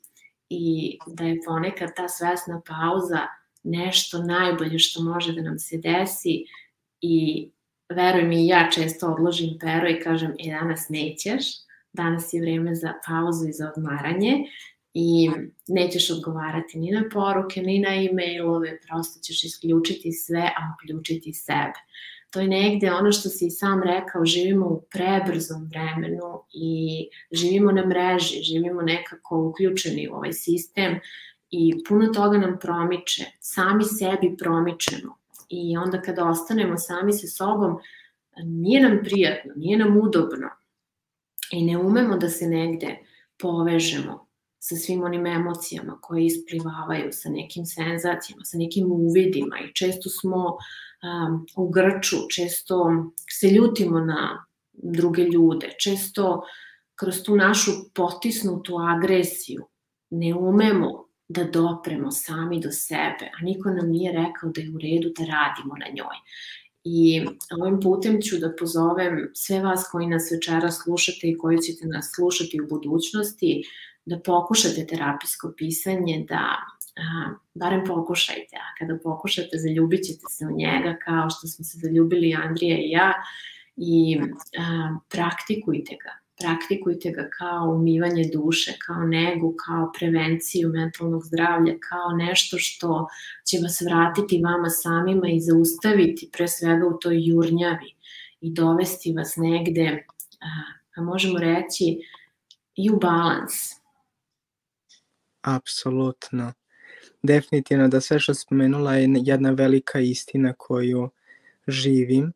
i da je ponekad ta svesna pauza nešto najbolje što može da nam se desi i veruj mi, ja često odložim pero i kažem, e, danas nećeš, danas je vreme za pauzu i za odmaranje i nećeš odgovarati ni na poruke, ni na e-mailove, prosto ćeš isključiti sve, a uključiti sebe. To je negde ono što si sam rekao, živimo u prebrzom vremenu i živimo na mreži, živimo nekako uključeni u ovaj sistem i puno toga nam promiče, sami sebi promičemo i onda kada ostanemo sami sa sobom, nije nam prijatno, nije nam udobno i ne umemo da se negde povežemo sa svim onim emocijama koje isplivavaju, sa nekim senzacijama, sa nekim uvidima i često smo um, u grču, često se ljutimo na druge ljude, često kroz tu našu potisnutu agresiju ne umemo da dopremo sami do sebe, a niko nam nije rekao da je u redu da radimo na njoj. I ovim putem ću da pozovem sve vas koji nas večera slušate i koji ćete nas slušati u budućnosti, da pokušate terapijsko pisanje, da a, barem pokušajte, a kada pokušate zaljubit ćete se u njega kao što smo se zaljubili Andrija i ja i a, praktikujte ga praktikujte ga kao umivanje duše, kao negu, kao prevenciju mentalnog zdravlja, kao nešto što će vas vratiti vama samima i zaustaviti pre svega u toj jurnjavi i dovesti vas negde, a možemo reći, i u balans. Apsolutno. Definitivno da sve što spomenula je jedna velika istina koju živim,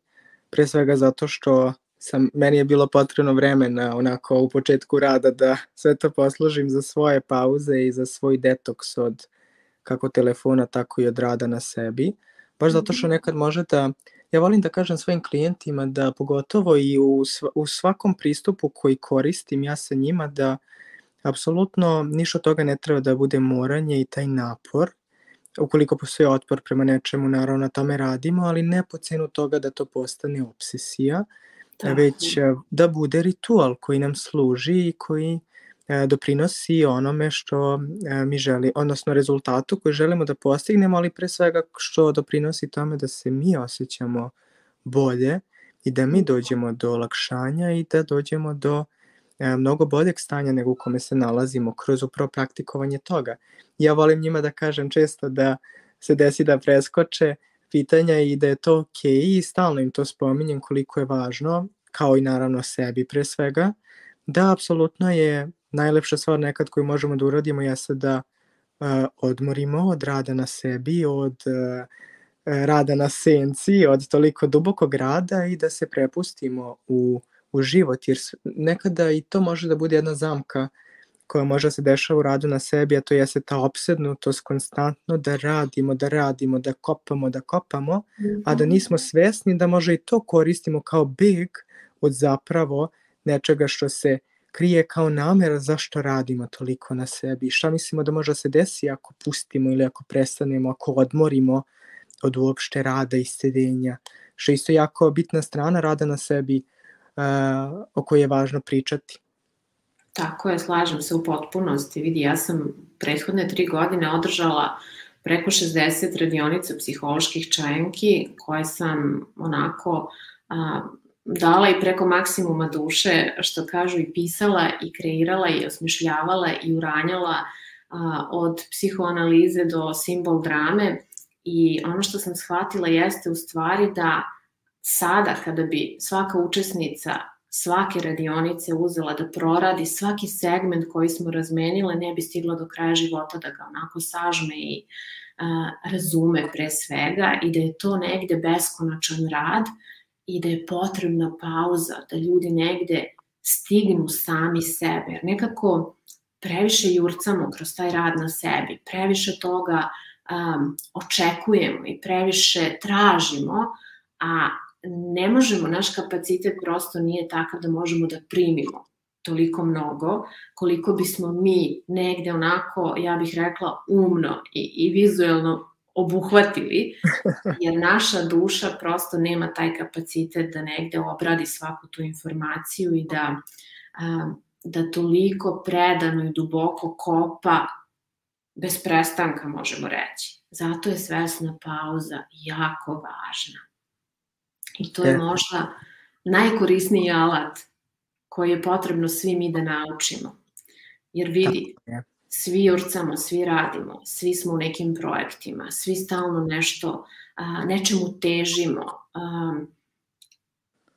pre svega zato što sam, meni je bilo potrebno vremena onako u početku rada da sve to poslužim za svoje pauze i za svoj detoks od kako telefona, tako i od rada na sebi. Baš zato što mhm. nekad može da, ja volim da kažem svojim klijentima da pogotovo i u, u svakom pristupu koji koristim ja sa njima da apsolutno ništa od toga ne treba da bude moranje i taj napor. Ukoliko postoji otpor prema nečemu, naravno na tome radimo, ali ne po cenu toga da to postane obsesija Tako. Već e, da bude ritual koji nam služi i koji e, doprinosi onome što e, mi želi, odnosno rezultatu koji želimo da postignemo, ali pre svega što doprinosi tome da se mi osjećamo bolje i da mi dođemo do olakšanja i da dođemo do mnogo boljeg stanja nego u kome se nalazimo kroz upravo praktikovanje toga. Ja volim njima da kažem često da se desi da preskoče pitanja i da je to ok i stalno im to spominjem koliko je važno, kao i naravno sebi pre svega, da apsolutno je najlepša stvar nekad koju možemo da uradimo jeste da uh, odmorimo od rada na sebi, od uh, rada na senci, od toliko dubokog rada i da se prepustimo u, u život, jer nekada i to može da bude jedna zamka koja može da se dešava u radu na sebi, a to jeste ta obsednutost konstantno da radimo, da radimo, da kopamo, da kopamo, a da mhm. nismo svesni da može i to koristimo kao big od zapravo nečega što se krije kao namera zašto radimo toliko na sebi. Šta mislimo da može da se desi ako pustimo ili ako prestanemo, ako odmorimo od uopšte rada i sedenja. Što je isto jako bitna strana rada na sebi uh, o kojoj je važno pričati. Tako je, slažem se u potpunosti. Vidi, ja sam prethodne tri godine održala preko 60 radionica psiholoških čajanki koje sam onako a, dala i preko maksimuma duše, što kažu, i pisala i kreirala i osmišljavala i uranjala a, od psihoanalize do simbol drame i ono što sam shvatila jeste u stvari da sada kada bi svaka učesnica svake radionice uzela da proradi svaki segment koji smo razmenile, ne bi stigla do kraja života da ga onako sažme i a, razume pre svega i da je to negde beskonačan rad i da je potrebna pauza, da ljudi negde stignu sami sebe. Jer nekako previše jurcamo kroz taj rad na sebi, previše toga um, očekujemo i previše tražimo, a ne možemo, naš kapacitet prosto nije takav da možemo da primimo toliko mnogo, koliko bismo mi negde onako, ja bih rekla, umno i, i vizuelno obuhvatili, (laughs) jer naša duša prosto nema taj kapacitet da negde obradi svaku tu informaciju i da, da toliko predano i duboko kopa bez prestanka, možemo reći. Zato je svesna pauza jako važna. I to je možda najkorisniji alat koji je potrebno svi mi da naučimo. Jer vidi, svi urcamo, svi radimo, svi smo u nekim projektima, svi stalno nešto, nečemu težimo.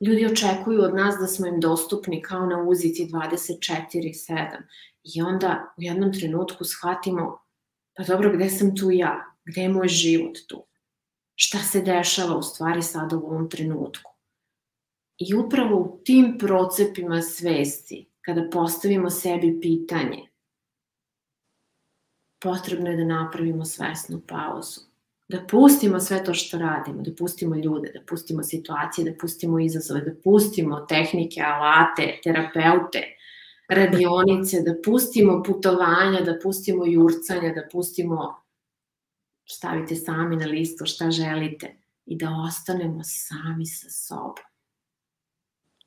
Ljudi očekuju od nas da smo im dostupni kao na uzici 24-7 i onda u jednom trenutku shvatimo pa dobro, gde sam tu ja? Gde je moj život tu? Šta se dešava u stvari sada u ovom trenutku? I upravo u tim procepima svesti, kada postavimo sebi pitanje, potrebno je da napravimo svesnu pauzu. Da pustimo sve to što radimo, da pustimo ljude, da pustimo situacije, da pustimo izazove, da pustimo tehnike, alate, terapeute, radionice, da pustimo putovanja, da pustimo jurcanja, da pustimo stavite sami na listu šta želite i da ostanemo sami sa sobom.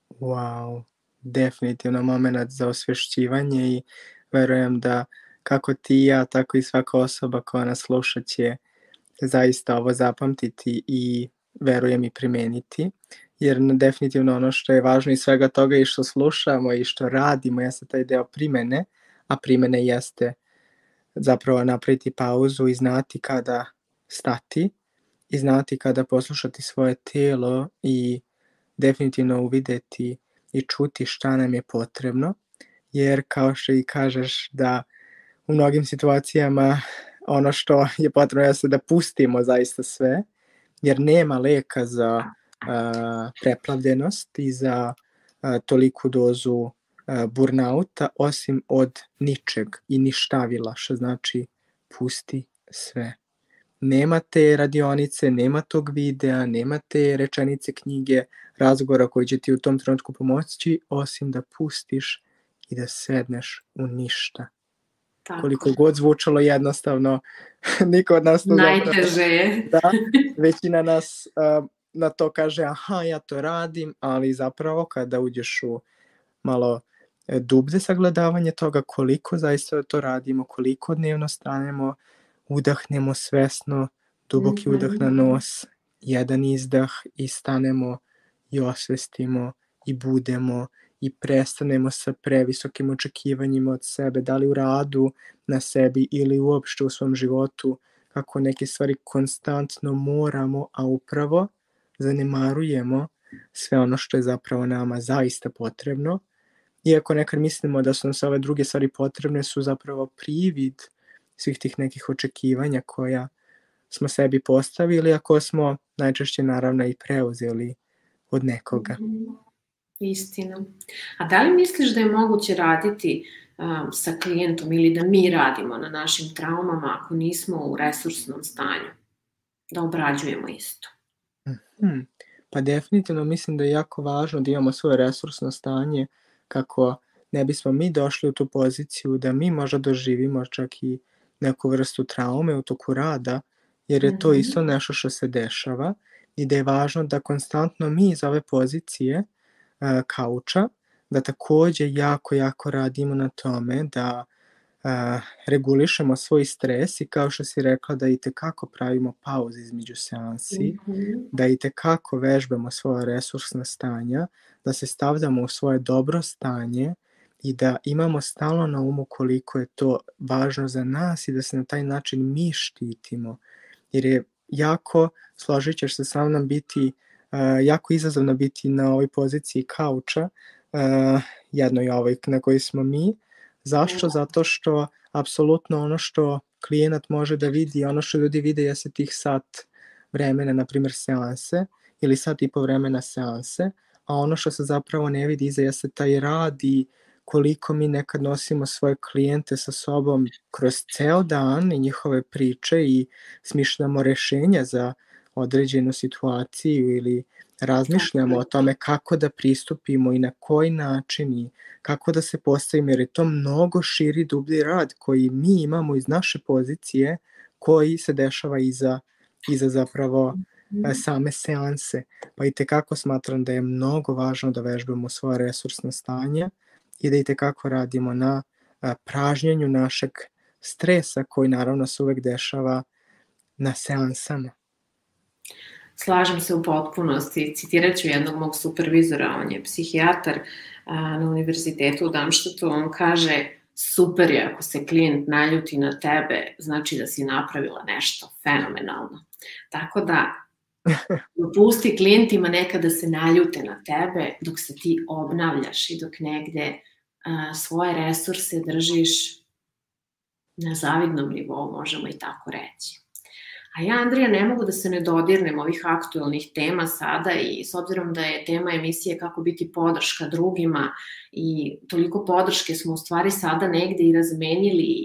Wow, definitivno moment za osvešćivanje i verujem da kako ti i ja, tako i svaka osoba koja nas sluša će zaista ovo zapamtiti i verujem i primeniti, jer definitivno ono što je važno i svega toga i što slušamo i što radimo jeste taj deo primene, a primene jeste zapravo napraviti pauzu i znati kada stati i znati kada poslušati svoje telo i definitivno uvideti i čuti šta nam je potrebno, jer kao što i kažeš da u mnogim situacijama ono što je potrebno jeste da pustimo zaista sve, jer nema leka za a, preplavljenost i za a, toliku dozu burnauta, osim od ničeg i ništavila, što znači pusti sve. Nema te radionice, nema tog videa, nema te rečenice knjige, razgovora koji će ti u tom trenutku pomoći, osim da pustiš i da sedneš u ništa Tako. Koliko god zvučalo jednostavno, (laughs) niko od nas Najteže je. Da, (laughs) većina nas uh, na to kaže, aha, ja to radim, ali zapravo kada uđeš u malo dublje sagledavanje toga koliko zaista to radimo, koliko dnevno stanemo, udahnemo svesno, duboki mm -hmm. udah na nos, jedan izdah i stanemo i osvestimo i budemo i prestanemo sa previsokim očekivanjima od sebe, da li u radu na sebi ili uopšte u svom životu, kako neke stvari konstantno moramo, a upravo zanemarujemo sve ono što je zapravo nama zaista potrebno. Iako nekad mislimo da su nam sve ove druge stvari potrebne, su zapravo privid svih tih nekih očekivanja koja smo sebi postavili, ako smo najčešće naravno i preuzeli od nekoga. -hmm. Istina. A da li misliš da je moguće raditi um, sa klijentom ili da mi radimo na našim traumama ako nismo u resursnom stanju? Da obrađujemo isto. Hmm. Pa definitivno mislim da je jako važno da imamo svoje resursno stanje kako ne bismo mi došli u tu poziciju da mi možda doživimo čak i neku vrstu traume u toku rada, jer je to mhm. isto nešto što se dešava i da je važno da konstantno mi iz ove pozicije E, kauča, da takođe jako, jako radimo na tome da a, regulišemo svoj stres i kao što si rekla da i tekako pravimo pauze između seansi, mm -hmm. da i tekako vežbamo svoje resursna stanja, da se stavljamo u svoje dobro stanje i da imamo stalno na umu koliko je to važno za nas i da se na taj način mi štitimo. Jer je jako, složit ćeš se sa mnom, biti uh, jako izazovno biti na ovoj poziciji kauča, uh, jednoj ovoj na kojoj smo mi. Zašto? Zato što apsolutno ono što klijenat može da vidi, ono što ljudi vide jeste tih sat vremena, na primjer seanse, ili sat i po vremena seanse, a ono što se zapravo ne vidi iza jeste taj rad i koliko mi nekad nosimo svoje klijente sa sobom kroz ceo dan i njihove priče i smišljamo rešenja za određenu situaciju ili razmišljamo o tome kako da pristupimo i na koji način i kako da se postavimo, jer je to mnogo širi, dublji rad koji mi imamo iz naše pozicije, koji se dešava iza, iza zapravo mhm. same seanse. Pa i tekako smatram da je mnogo važno da vežbamo svoje resursno stanje i da i tekako radimo na pražnjenju našeg stresa koji naravno se uvek dešava na seansama. Slažem se u potpunosti. Citirat ću jednog mog supervizora, on je psihijatar na univerzitetu u Damštatu, on kaže super je ako se klijent naljuti na tebe, znači da si napravila nešto fenomenalno. Tako da, (laughs) dopusti klijentima nekada da se naljute na tebe dok se ti obnavljaš i dok negde a, svoje resurse držiš na zavidnom nivou, možemo i tako reći. A ja, Andrija, ne mogu da se ne dodirnem ovih aktualnih tema sada i s obzirom da je tema emisije kako biti podrška drugima i toliko podrške smo u stvari sada negde i razmenili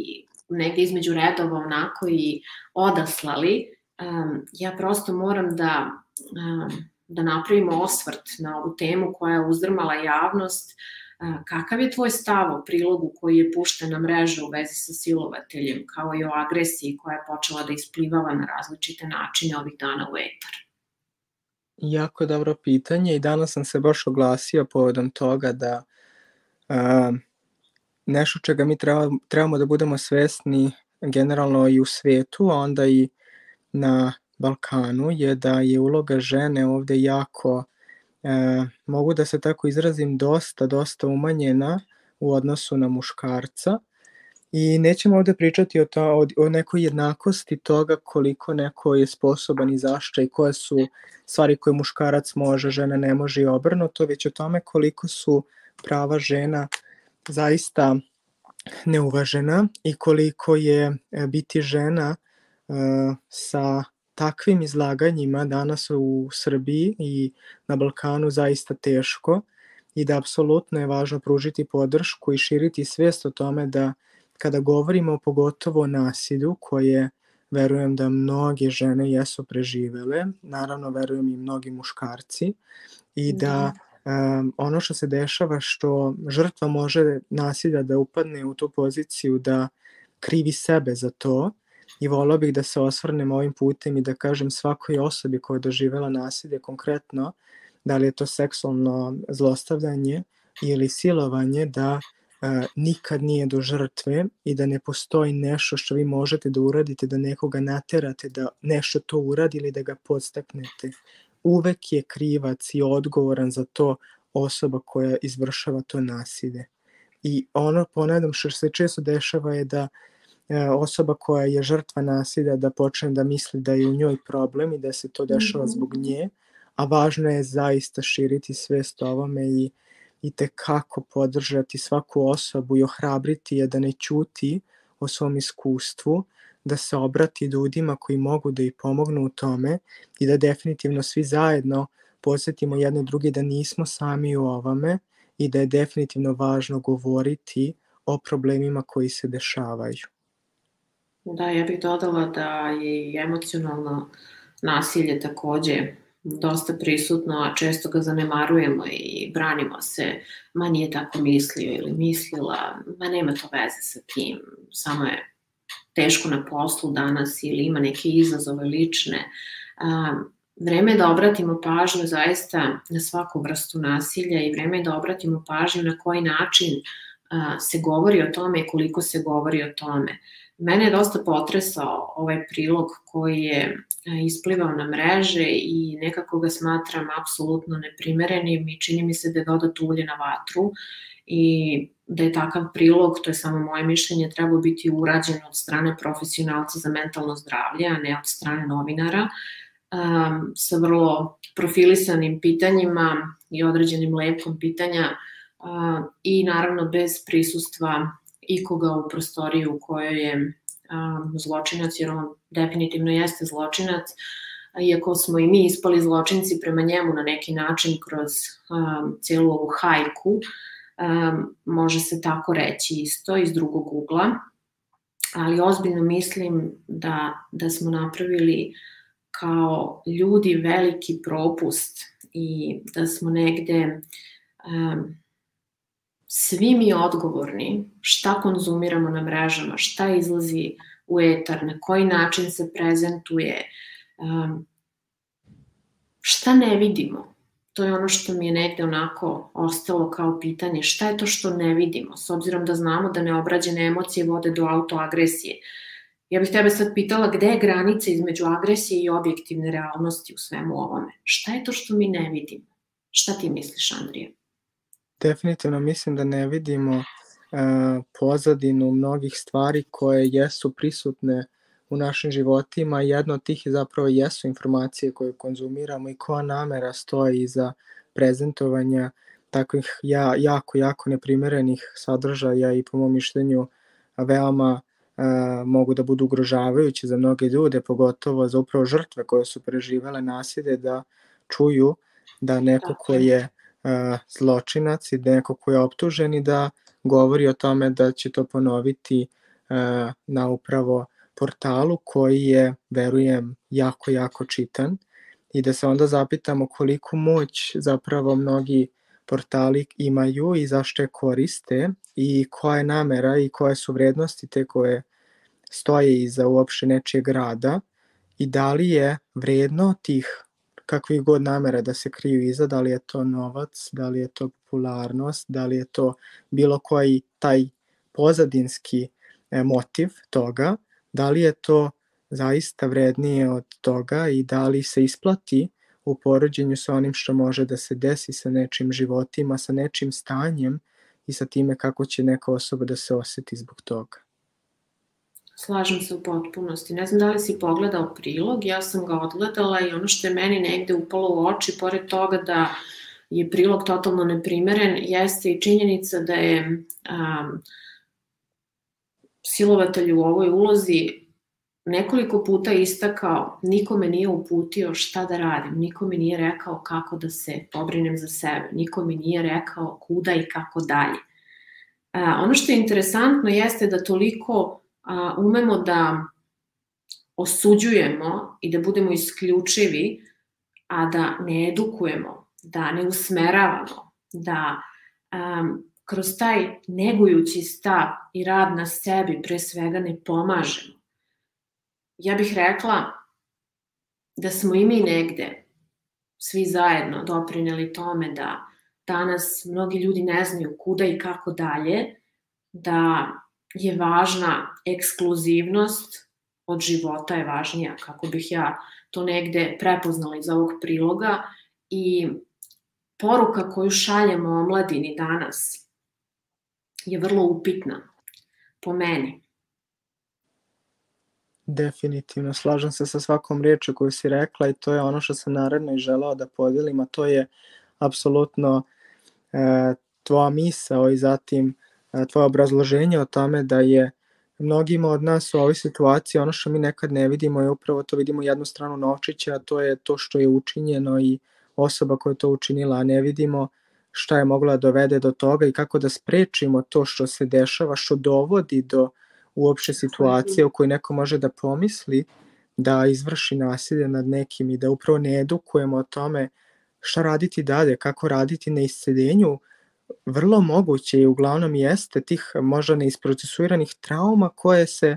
negde između redova onako i odaslali, um, ja prosto moram da, um, da napravimo osvrt na ovu temu koja je uzdrmala javnost uh, Kakav je tvoj stav o prilogu koji je pušten na mrežu u vezi sa silovateljem, kao i o agresiji koja je počela da isplivava na različite načine ovih dana u etar? Jako dobro pitanje i danas sam se baš oglasio povodom toga da uh, nešto čega mi treba, trebamo da budemo svesni generalno i u svetu, a onda i na Balkanu je da je uloga žene ovde jako mogu da se tako izrazim, dosta, dosta umanjena u odnosu na muškarca. I nećemo ovde pričati o, to, o, o nekoj jednakosti toga koliko neko je sposoban i zašta i koje su stvari koje muškarac može, žena ne može i obrnuto, već o tome koliko su prava žena zaista neuvažena i koliko je e, biti žena uh, sa takvim izlaganjima danas u Srbiji i na Balkanu zaista teško i da apsolutno je važno pružiti podršku i širiti svest o tome da kada govorimo pogotovo o nasilju koje verujem da mnoge žene jesu preživele, naravno verujem i mnogi muškarci i da um, ono što se dešava što žrtva može nasilja da upadne u tu poziciju da krivi sebe za to, i volao bih da se osvrnem ovim putem i da kažem svakoj osobi koja je doživela nasilje konkretno, da li je to seksualno zlostavljanje ili silovanje, da e, nikad nije do žrtve i da ne postoji nešto što vi možete da uradite, da nekoga naterate da nešto to uradi ili da ga podstaknete. Uvek je krivac i odgovoran za to osoba koja izvršava to nasilje. I ono, ponadam, što se često dešava je da E, osoba koja je žrtva nasilja da počne da misli da je u njoj problem i da se to dešava zbog mhm. nje, a važno je zaista širiti svest o ovome i, i te kako podržati svaku osobu i ohrabriti je da ne ćuti o svom iskustvu, da se obrati ljudima koji mogu da ih pomognu u tome i da definitivno svi zajedno posjetimo jedne drugi da nismo sami u ovome i da je definitivno važno govoriti o problemima koji se dešavaju. Da, ja bih dodala da je i emocionalno nasilje takođe dosta prisutno, a često ga zanemarujemo i branimo se, ma nije tako mislio ili mislila, ma nema to veze sa tim, samo je teško na poslu danas ili ima neke izazove lične. vreme je da obratimo pažnju zaista na svaku vrstu nasilja i vreme je da obratimo pažnju na koji način se govori o tome i koliko se govori o tome. Mene je dosta potresao ovaj prilog koji je e, isplivao na mreže i nekako ga smatram apsolutno neprimerenim i čini mi se da je dodat ulje na vatru i da je takav prilog, to je samo moje mišljenje, trebao biti urađen od strane profesionalca za mentalno zdravlje, a ne od strane novinara, um, sa vrlo profilisanim pitanjima i određenim lepom pitanja i naravno bez prisustva ikoga u prostoriji u kojoj je zločinac, jer on definitivno jeste zločinac, iako smo i mi ispali zločinci prema njemu na neki način kroz um, cijelu ovu hajku, um, može se tako reći isto iz drugog ugla, ali ozbiljno mislim da, da smo napravili kao ljudi veliki propust i da smo negde um, svi mi odgovorni šta konzumiramo na mrežama, šta izlazi u etar, na koji način se prezentuje, um, šta ne vidimo. To je ono što mi je negde onako ostalo kao pitanje, šta je to što ne vidimo, s obzirom da znamo da neobrađene emocije vode do autoagresije. Ja bih tebe sad pitala gde je granica između agresije i objektivne realnosti u svemu ovome? Šta je to što mi ne vidimo? Šta ti misliš, Andrija? Definitivno mislim da ne vidimo uh, pozadinu mnogih stvari koje jesu prisutne u našim životima. Jedna od tih je zapravo jesu informacije koje konzumiramo i koja namera stoji iza prezentovanja takvih ja, jako, jako neprimerenih sadržaja i po mom mišljenju veoma uh, mogu da budu ugrožavajući za mnoge ljude, pogotovo za upravo žrtve koje su preživele nasilje, da čuju da neko ko je uh, zločinac i da neko ko je optužen i da govori o tome da će to ponoviti uh, na upravo portalu koji je, verujem, jako, jako čitan. I da se onda zapitamo koliko moć zapravo mnogi portali imaju i zašto je koriste i koja je namera i koje su vrednosti te koje stoje iza uopšte nečijeg rada i da li je vredno tih kakvih god namera da se kriju iza, da li je to novac, da li je to popularnost, da li je to bilo koji taj pozadinski e, motiv toga, da li je to zaista vrednije od toga i da li se isplati u porođenju sa onim što može da se desi sa nečim životima, sa nečim stanjem i sa time kako će neka osoba da se oseti zbog toga. Slažem se u potpunosti. Ne znam da li si pogledao prilog, ja sam ga odgledala i ono što je meni negde upalo u oči, pored toga da je prilog totalno neprimeren, jeste i činjenica da je um, silovatelj u ovoj ulozi nekoliko puta istakao, nikome nije uputio šta da radim, nikome nije rekao kako da se pobrinem za sebe, nikome nije rekao kuda i kako dalje. Ono što je interesantno jeste da toliko a, umemo da osuđujemo i da budemo isključivi, a da ne edukujemo, da ne usmeravamo, da um, kroz taj negujući stav i rad na sebi pre svega ne pomažemo. Ja bih rekla da smo i mi negde svi zajedno doprineli tome da danas mnogi ljudi ne znaju kuda i kako dalje, da je važna ekskluzivnost od života je važnija, kako bih ja to negde prepoznala iz ovog priloga i poruka koju šaljemo omladini danas je vrlo upitna po meni. Definitivno, slažem se sa svakom reču koju si rekla i to je ono što sam naredno i želao da podelim, a to je apsolutno e, tvoja misao i zatim tvoje obrazloženje o tome da je mnogima od nas u ovoj situaciji ono što mi nekad ne vidimo je upravo to vidimo jednu stranu novčića, a to je to što je učinjeno i osoba koja je to učinila, a ne vidimo šta je mogla da dovede do toga i kako da sprečimo to što se dešava, što dovodi do uopšte situacije u kojoj neko može da pomisli da izvrši nasilje nad nekim i da upravo ne edukujemo o tome šta raditi dalje, kako raditi na isceljenju, vrlo moguće i uglavnom jeste tih možda neisprocesuiranih trauma koje se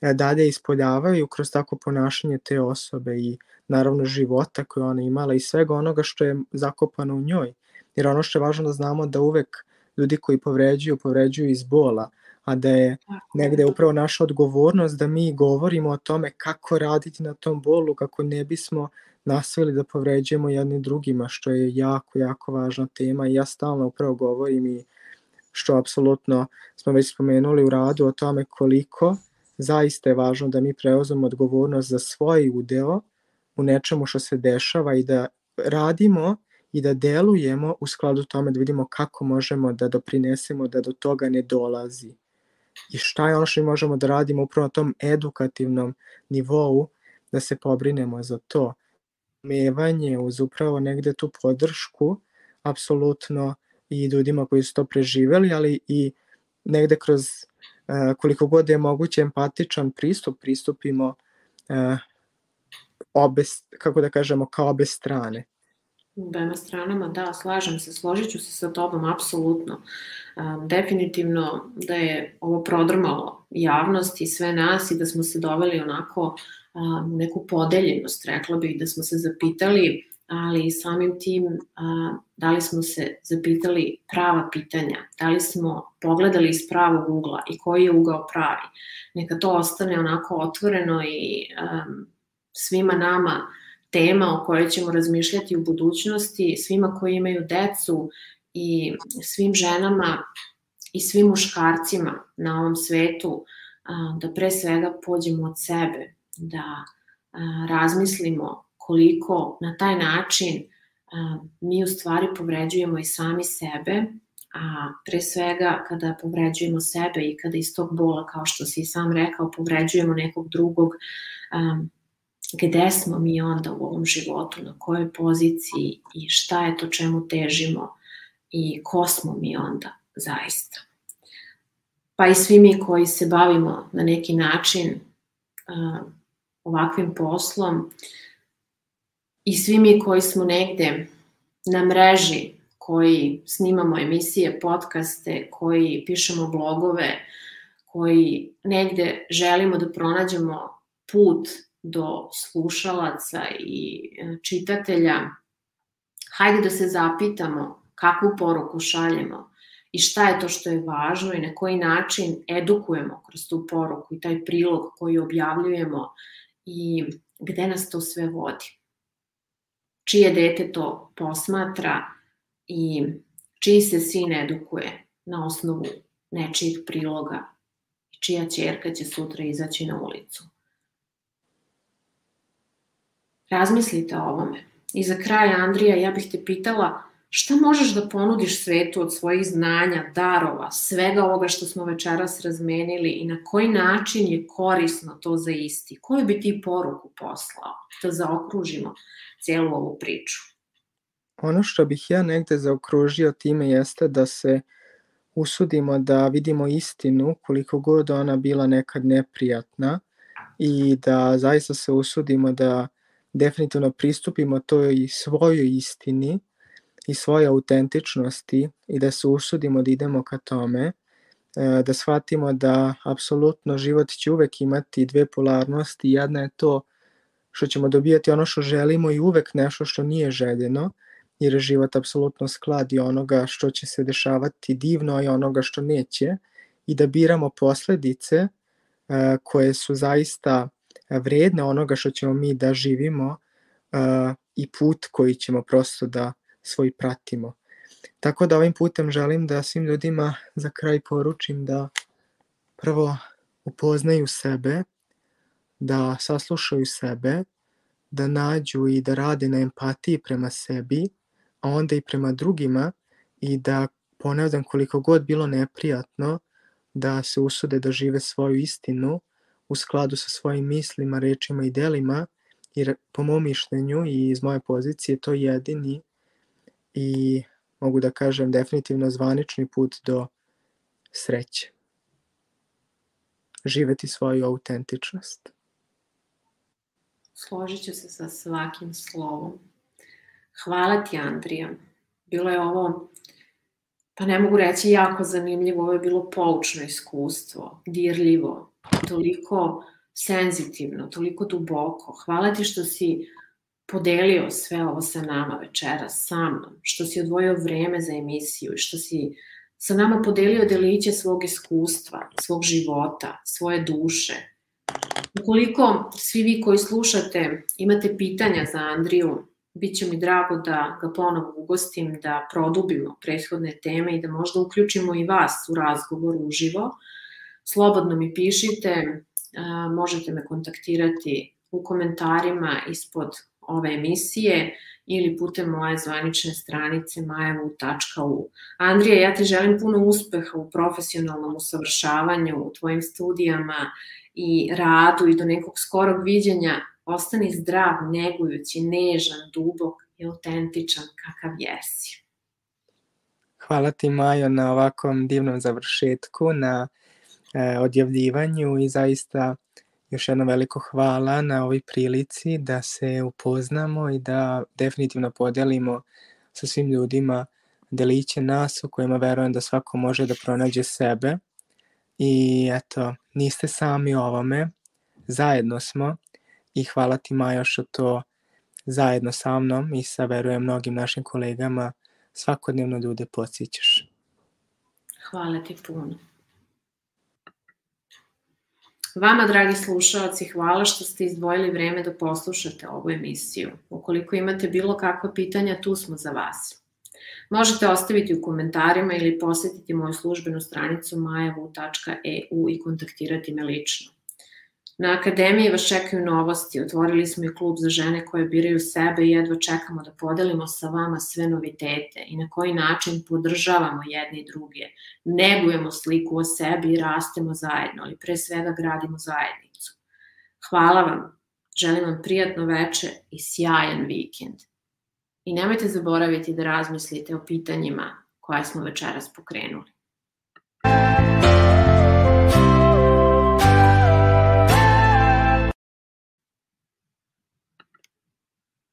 e, dalje ispoljavaju kroz tako ponašanje te osobe i naravno života koje ona imala i svega onoga što je zakopano u njoj. Jer ono što je važno da znamo da uvek ljudi koji povređuju, povređuju iz bola, a da je negde upravo naša odgovornost da mi govorimo o tome kako raditi na tom bolu, kako ne bismo nastavili da povređujemo jedni drugima, što je jako, jako važna tema i ja stalno upravo govorim i što apsolutno smo već spomenuli u radu o tome koliko zaista je važno da mi preuzemo odgovornost za svoj udeo u nečemu što se dešava i da radimo i da delujemo u skladu tome da vidimo kako možemo da doprinesemo da do toga ne dolazi i šta je ono što mi možemo da radimo upravo na tom edukativnom nivou da se pobrinemo za to. Mevanje uz upravo negde tu podršku, apsolutno i ljudima koji su to preživeli, ali i negde kroz uh, koliko god je moguće empatičan pristup, pristupimo uh, obe, kako da kažemo, kao obe strane. Obema stranama, da, slažem se, složit ću se sa tobom, apsolutno. Definitivno da je ovo prodrmalo javnost i sve nas i da smo se doveli onako neku podeljenost, rekla bih, da smo se zapitali, ali samim tim da li smo se zapitali prava pitanja, da li smo pogledali iz pravog ugla i koji je ugao pravi. Neka to ostane onako otvoreno i svima nama tema o kojoj ćemo razmišljati u budućnosti, svima koji imaju decu i svim ženama i svim muškarcima na ovom svetu, da pre svega pođemo od sebe, da razmislimo koliko na taj način mi u stvari povređujemo i sami sebe, a pre svega kada povređujemo sebe i kada iz tog bola, kao što si sam rekao, povređujemo nekog drugog, gde smo mi onda u ovom životu, na kojoj poziciji i šta je to čemu težimo i ko smo mi onda zaista. Pa i svi mi koji se bavimo na neki način ovakvim poslom i svi mi koji smo negde na mreži, koji snimamo emisije, podcaste, koji pišemo blogove, koji negde želimo da pronađemo put do slušalaca i e, čitatelja, hajde da se zapitamo kakvu poruku šaljemo i šta je to što je važno i na koji način edukujemo kroz tu poruku i taj prilog koji objavljujemo i gde nas to sve vodi. Čije dete to posmatra i čiji se sin edukuje na osnovu nečijeg priloga i čija čerka će sutra izaći na ulicu. Razmislite o ovome. I za kraj, Andrija, ja bih te pitala šta možeš da ponudiš svetu od svojih znanja, darova, svega ovoga što smo večeras razmenili i na koji način je korisno to za isti? Koju bi ti poruku poslao da zaokružimo cijelu ovu priču? Ono što bih ja negde zaokružio time jeste da se usudimo da vidimo istinu koliko god ona bila nekad neprijatna i da zaista se usudimo da definitivno pristupimo toj svojoj istini i svoje autentičnosti i da se usudimo da idemo ka tome, e, da shvatimo da apsolutno život će uvek imati dve polarnosti, jedna je to što ćemo dobijati ono što želimo i uvek nešto što nije željeno, jer je život apsolutno skladi onoga što će se dešavati divno i onoga što neće. I da biramo posledice e, koje su zaista vredne onoga što ćemo mi da živimo uh, i put koji ćemo prosto da svoj pratimo. Tako da ovim putem želim da svim ljudima za kraj poručim da prvo upoznaju sebe, da saslušaju sebe, da nađu i da rade na empatiji prema sebi, a onda i prema drugima i da ponavljam koliko god bilo neprijatno da se usude da žive svoju istinu, u skladu sa svojim mislima, rečima i delima, jer po mom mišljenju i iz moje pozicije to je jedini i mogu da kažem definitivno zvanični put do sreće. Živeti svoju autentičnost. Složit ću se sa svakim slovom. Hvala ti, Andrija. Bilo je ovo, pa ne mogu reći jako zanimljivo, ovo je bilo poučno iskustvo, dirljivo, toliko senzitivno, toliko duboko. Hvala ti što si podelio sve ovo sa nama večera, sa mnom, što si odvojio vreme za emisiju i što si sa nama podelio deliće svog iskustva, svog života, svoje duše. Ukoliko svi vi koji slušate imate pitanja za Andriju, bit će mi drago da ga ponovo ugostim, da produbimo prethodne teme i da možda uključimo i vas u razgovor uživo slobodno mi pišite, možete me kontaktirati u komentarima ispod ove emisije ili putem moje zvanične stranice majevu.u. Andrija, ja ti želim puno uspeha u profesionalnom usavršavanju, u tvojim studijama i radu i do nekog skorog viđenja. Ostani zdrav, negujući, nežan, dubok i autentičan kakav jesi. Hvala ti Majo na ovakvom divnom završetku, na e, odjavljivanju i zaista još jedno veliko hvala na ovoj prilici da se upoznamo i da definitivno podelimo sa svim ljudima deliće nas u kojima verujem da svako može da pronađe sebe. I eto, niste sami u ovome, zajedno smo i hvala ti Majo što to zajedno sa mnom i sa verujem mnogim našim kolegama svakodnevno ljude podsjećaš. Hvala ti puno. Vama, dragi slušalci, hvala što ste izdvojili vreme da poslušate ovu emisiju. Ukoliko imate bilo kakva pitanja, tu smo za vas. Možete ostaviti u komentarima ili posetiti moju službenu stranicu majavu.eu i kontaktirati me lično. Na Akademiji vas čekaju novosti, otvorili smo i klub za žene koje biraju sebe i jedva čekamo da podelimo sa vama sve novitete i na koji način podržavamo jedni i druge, negujemo sliku o sebi i rastemo zajedno, ali pre svega gradimo zajednicu. Hvala vam, želim vam prijatno veče i sjajan vikend. I nemojte zaboraviti da razmislite o pitanjima koja smo večeras pokrenuli. Thank you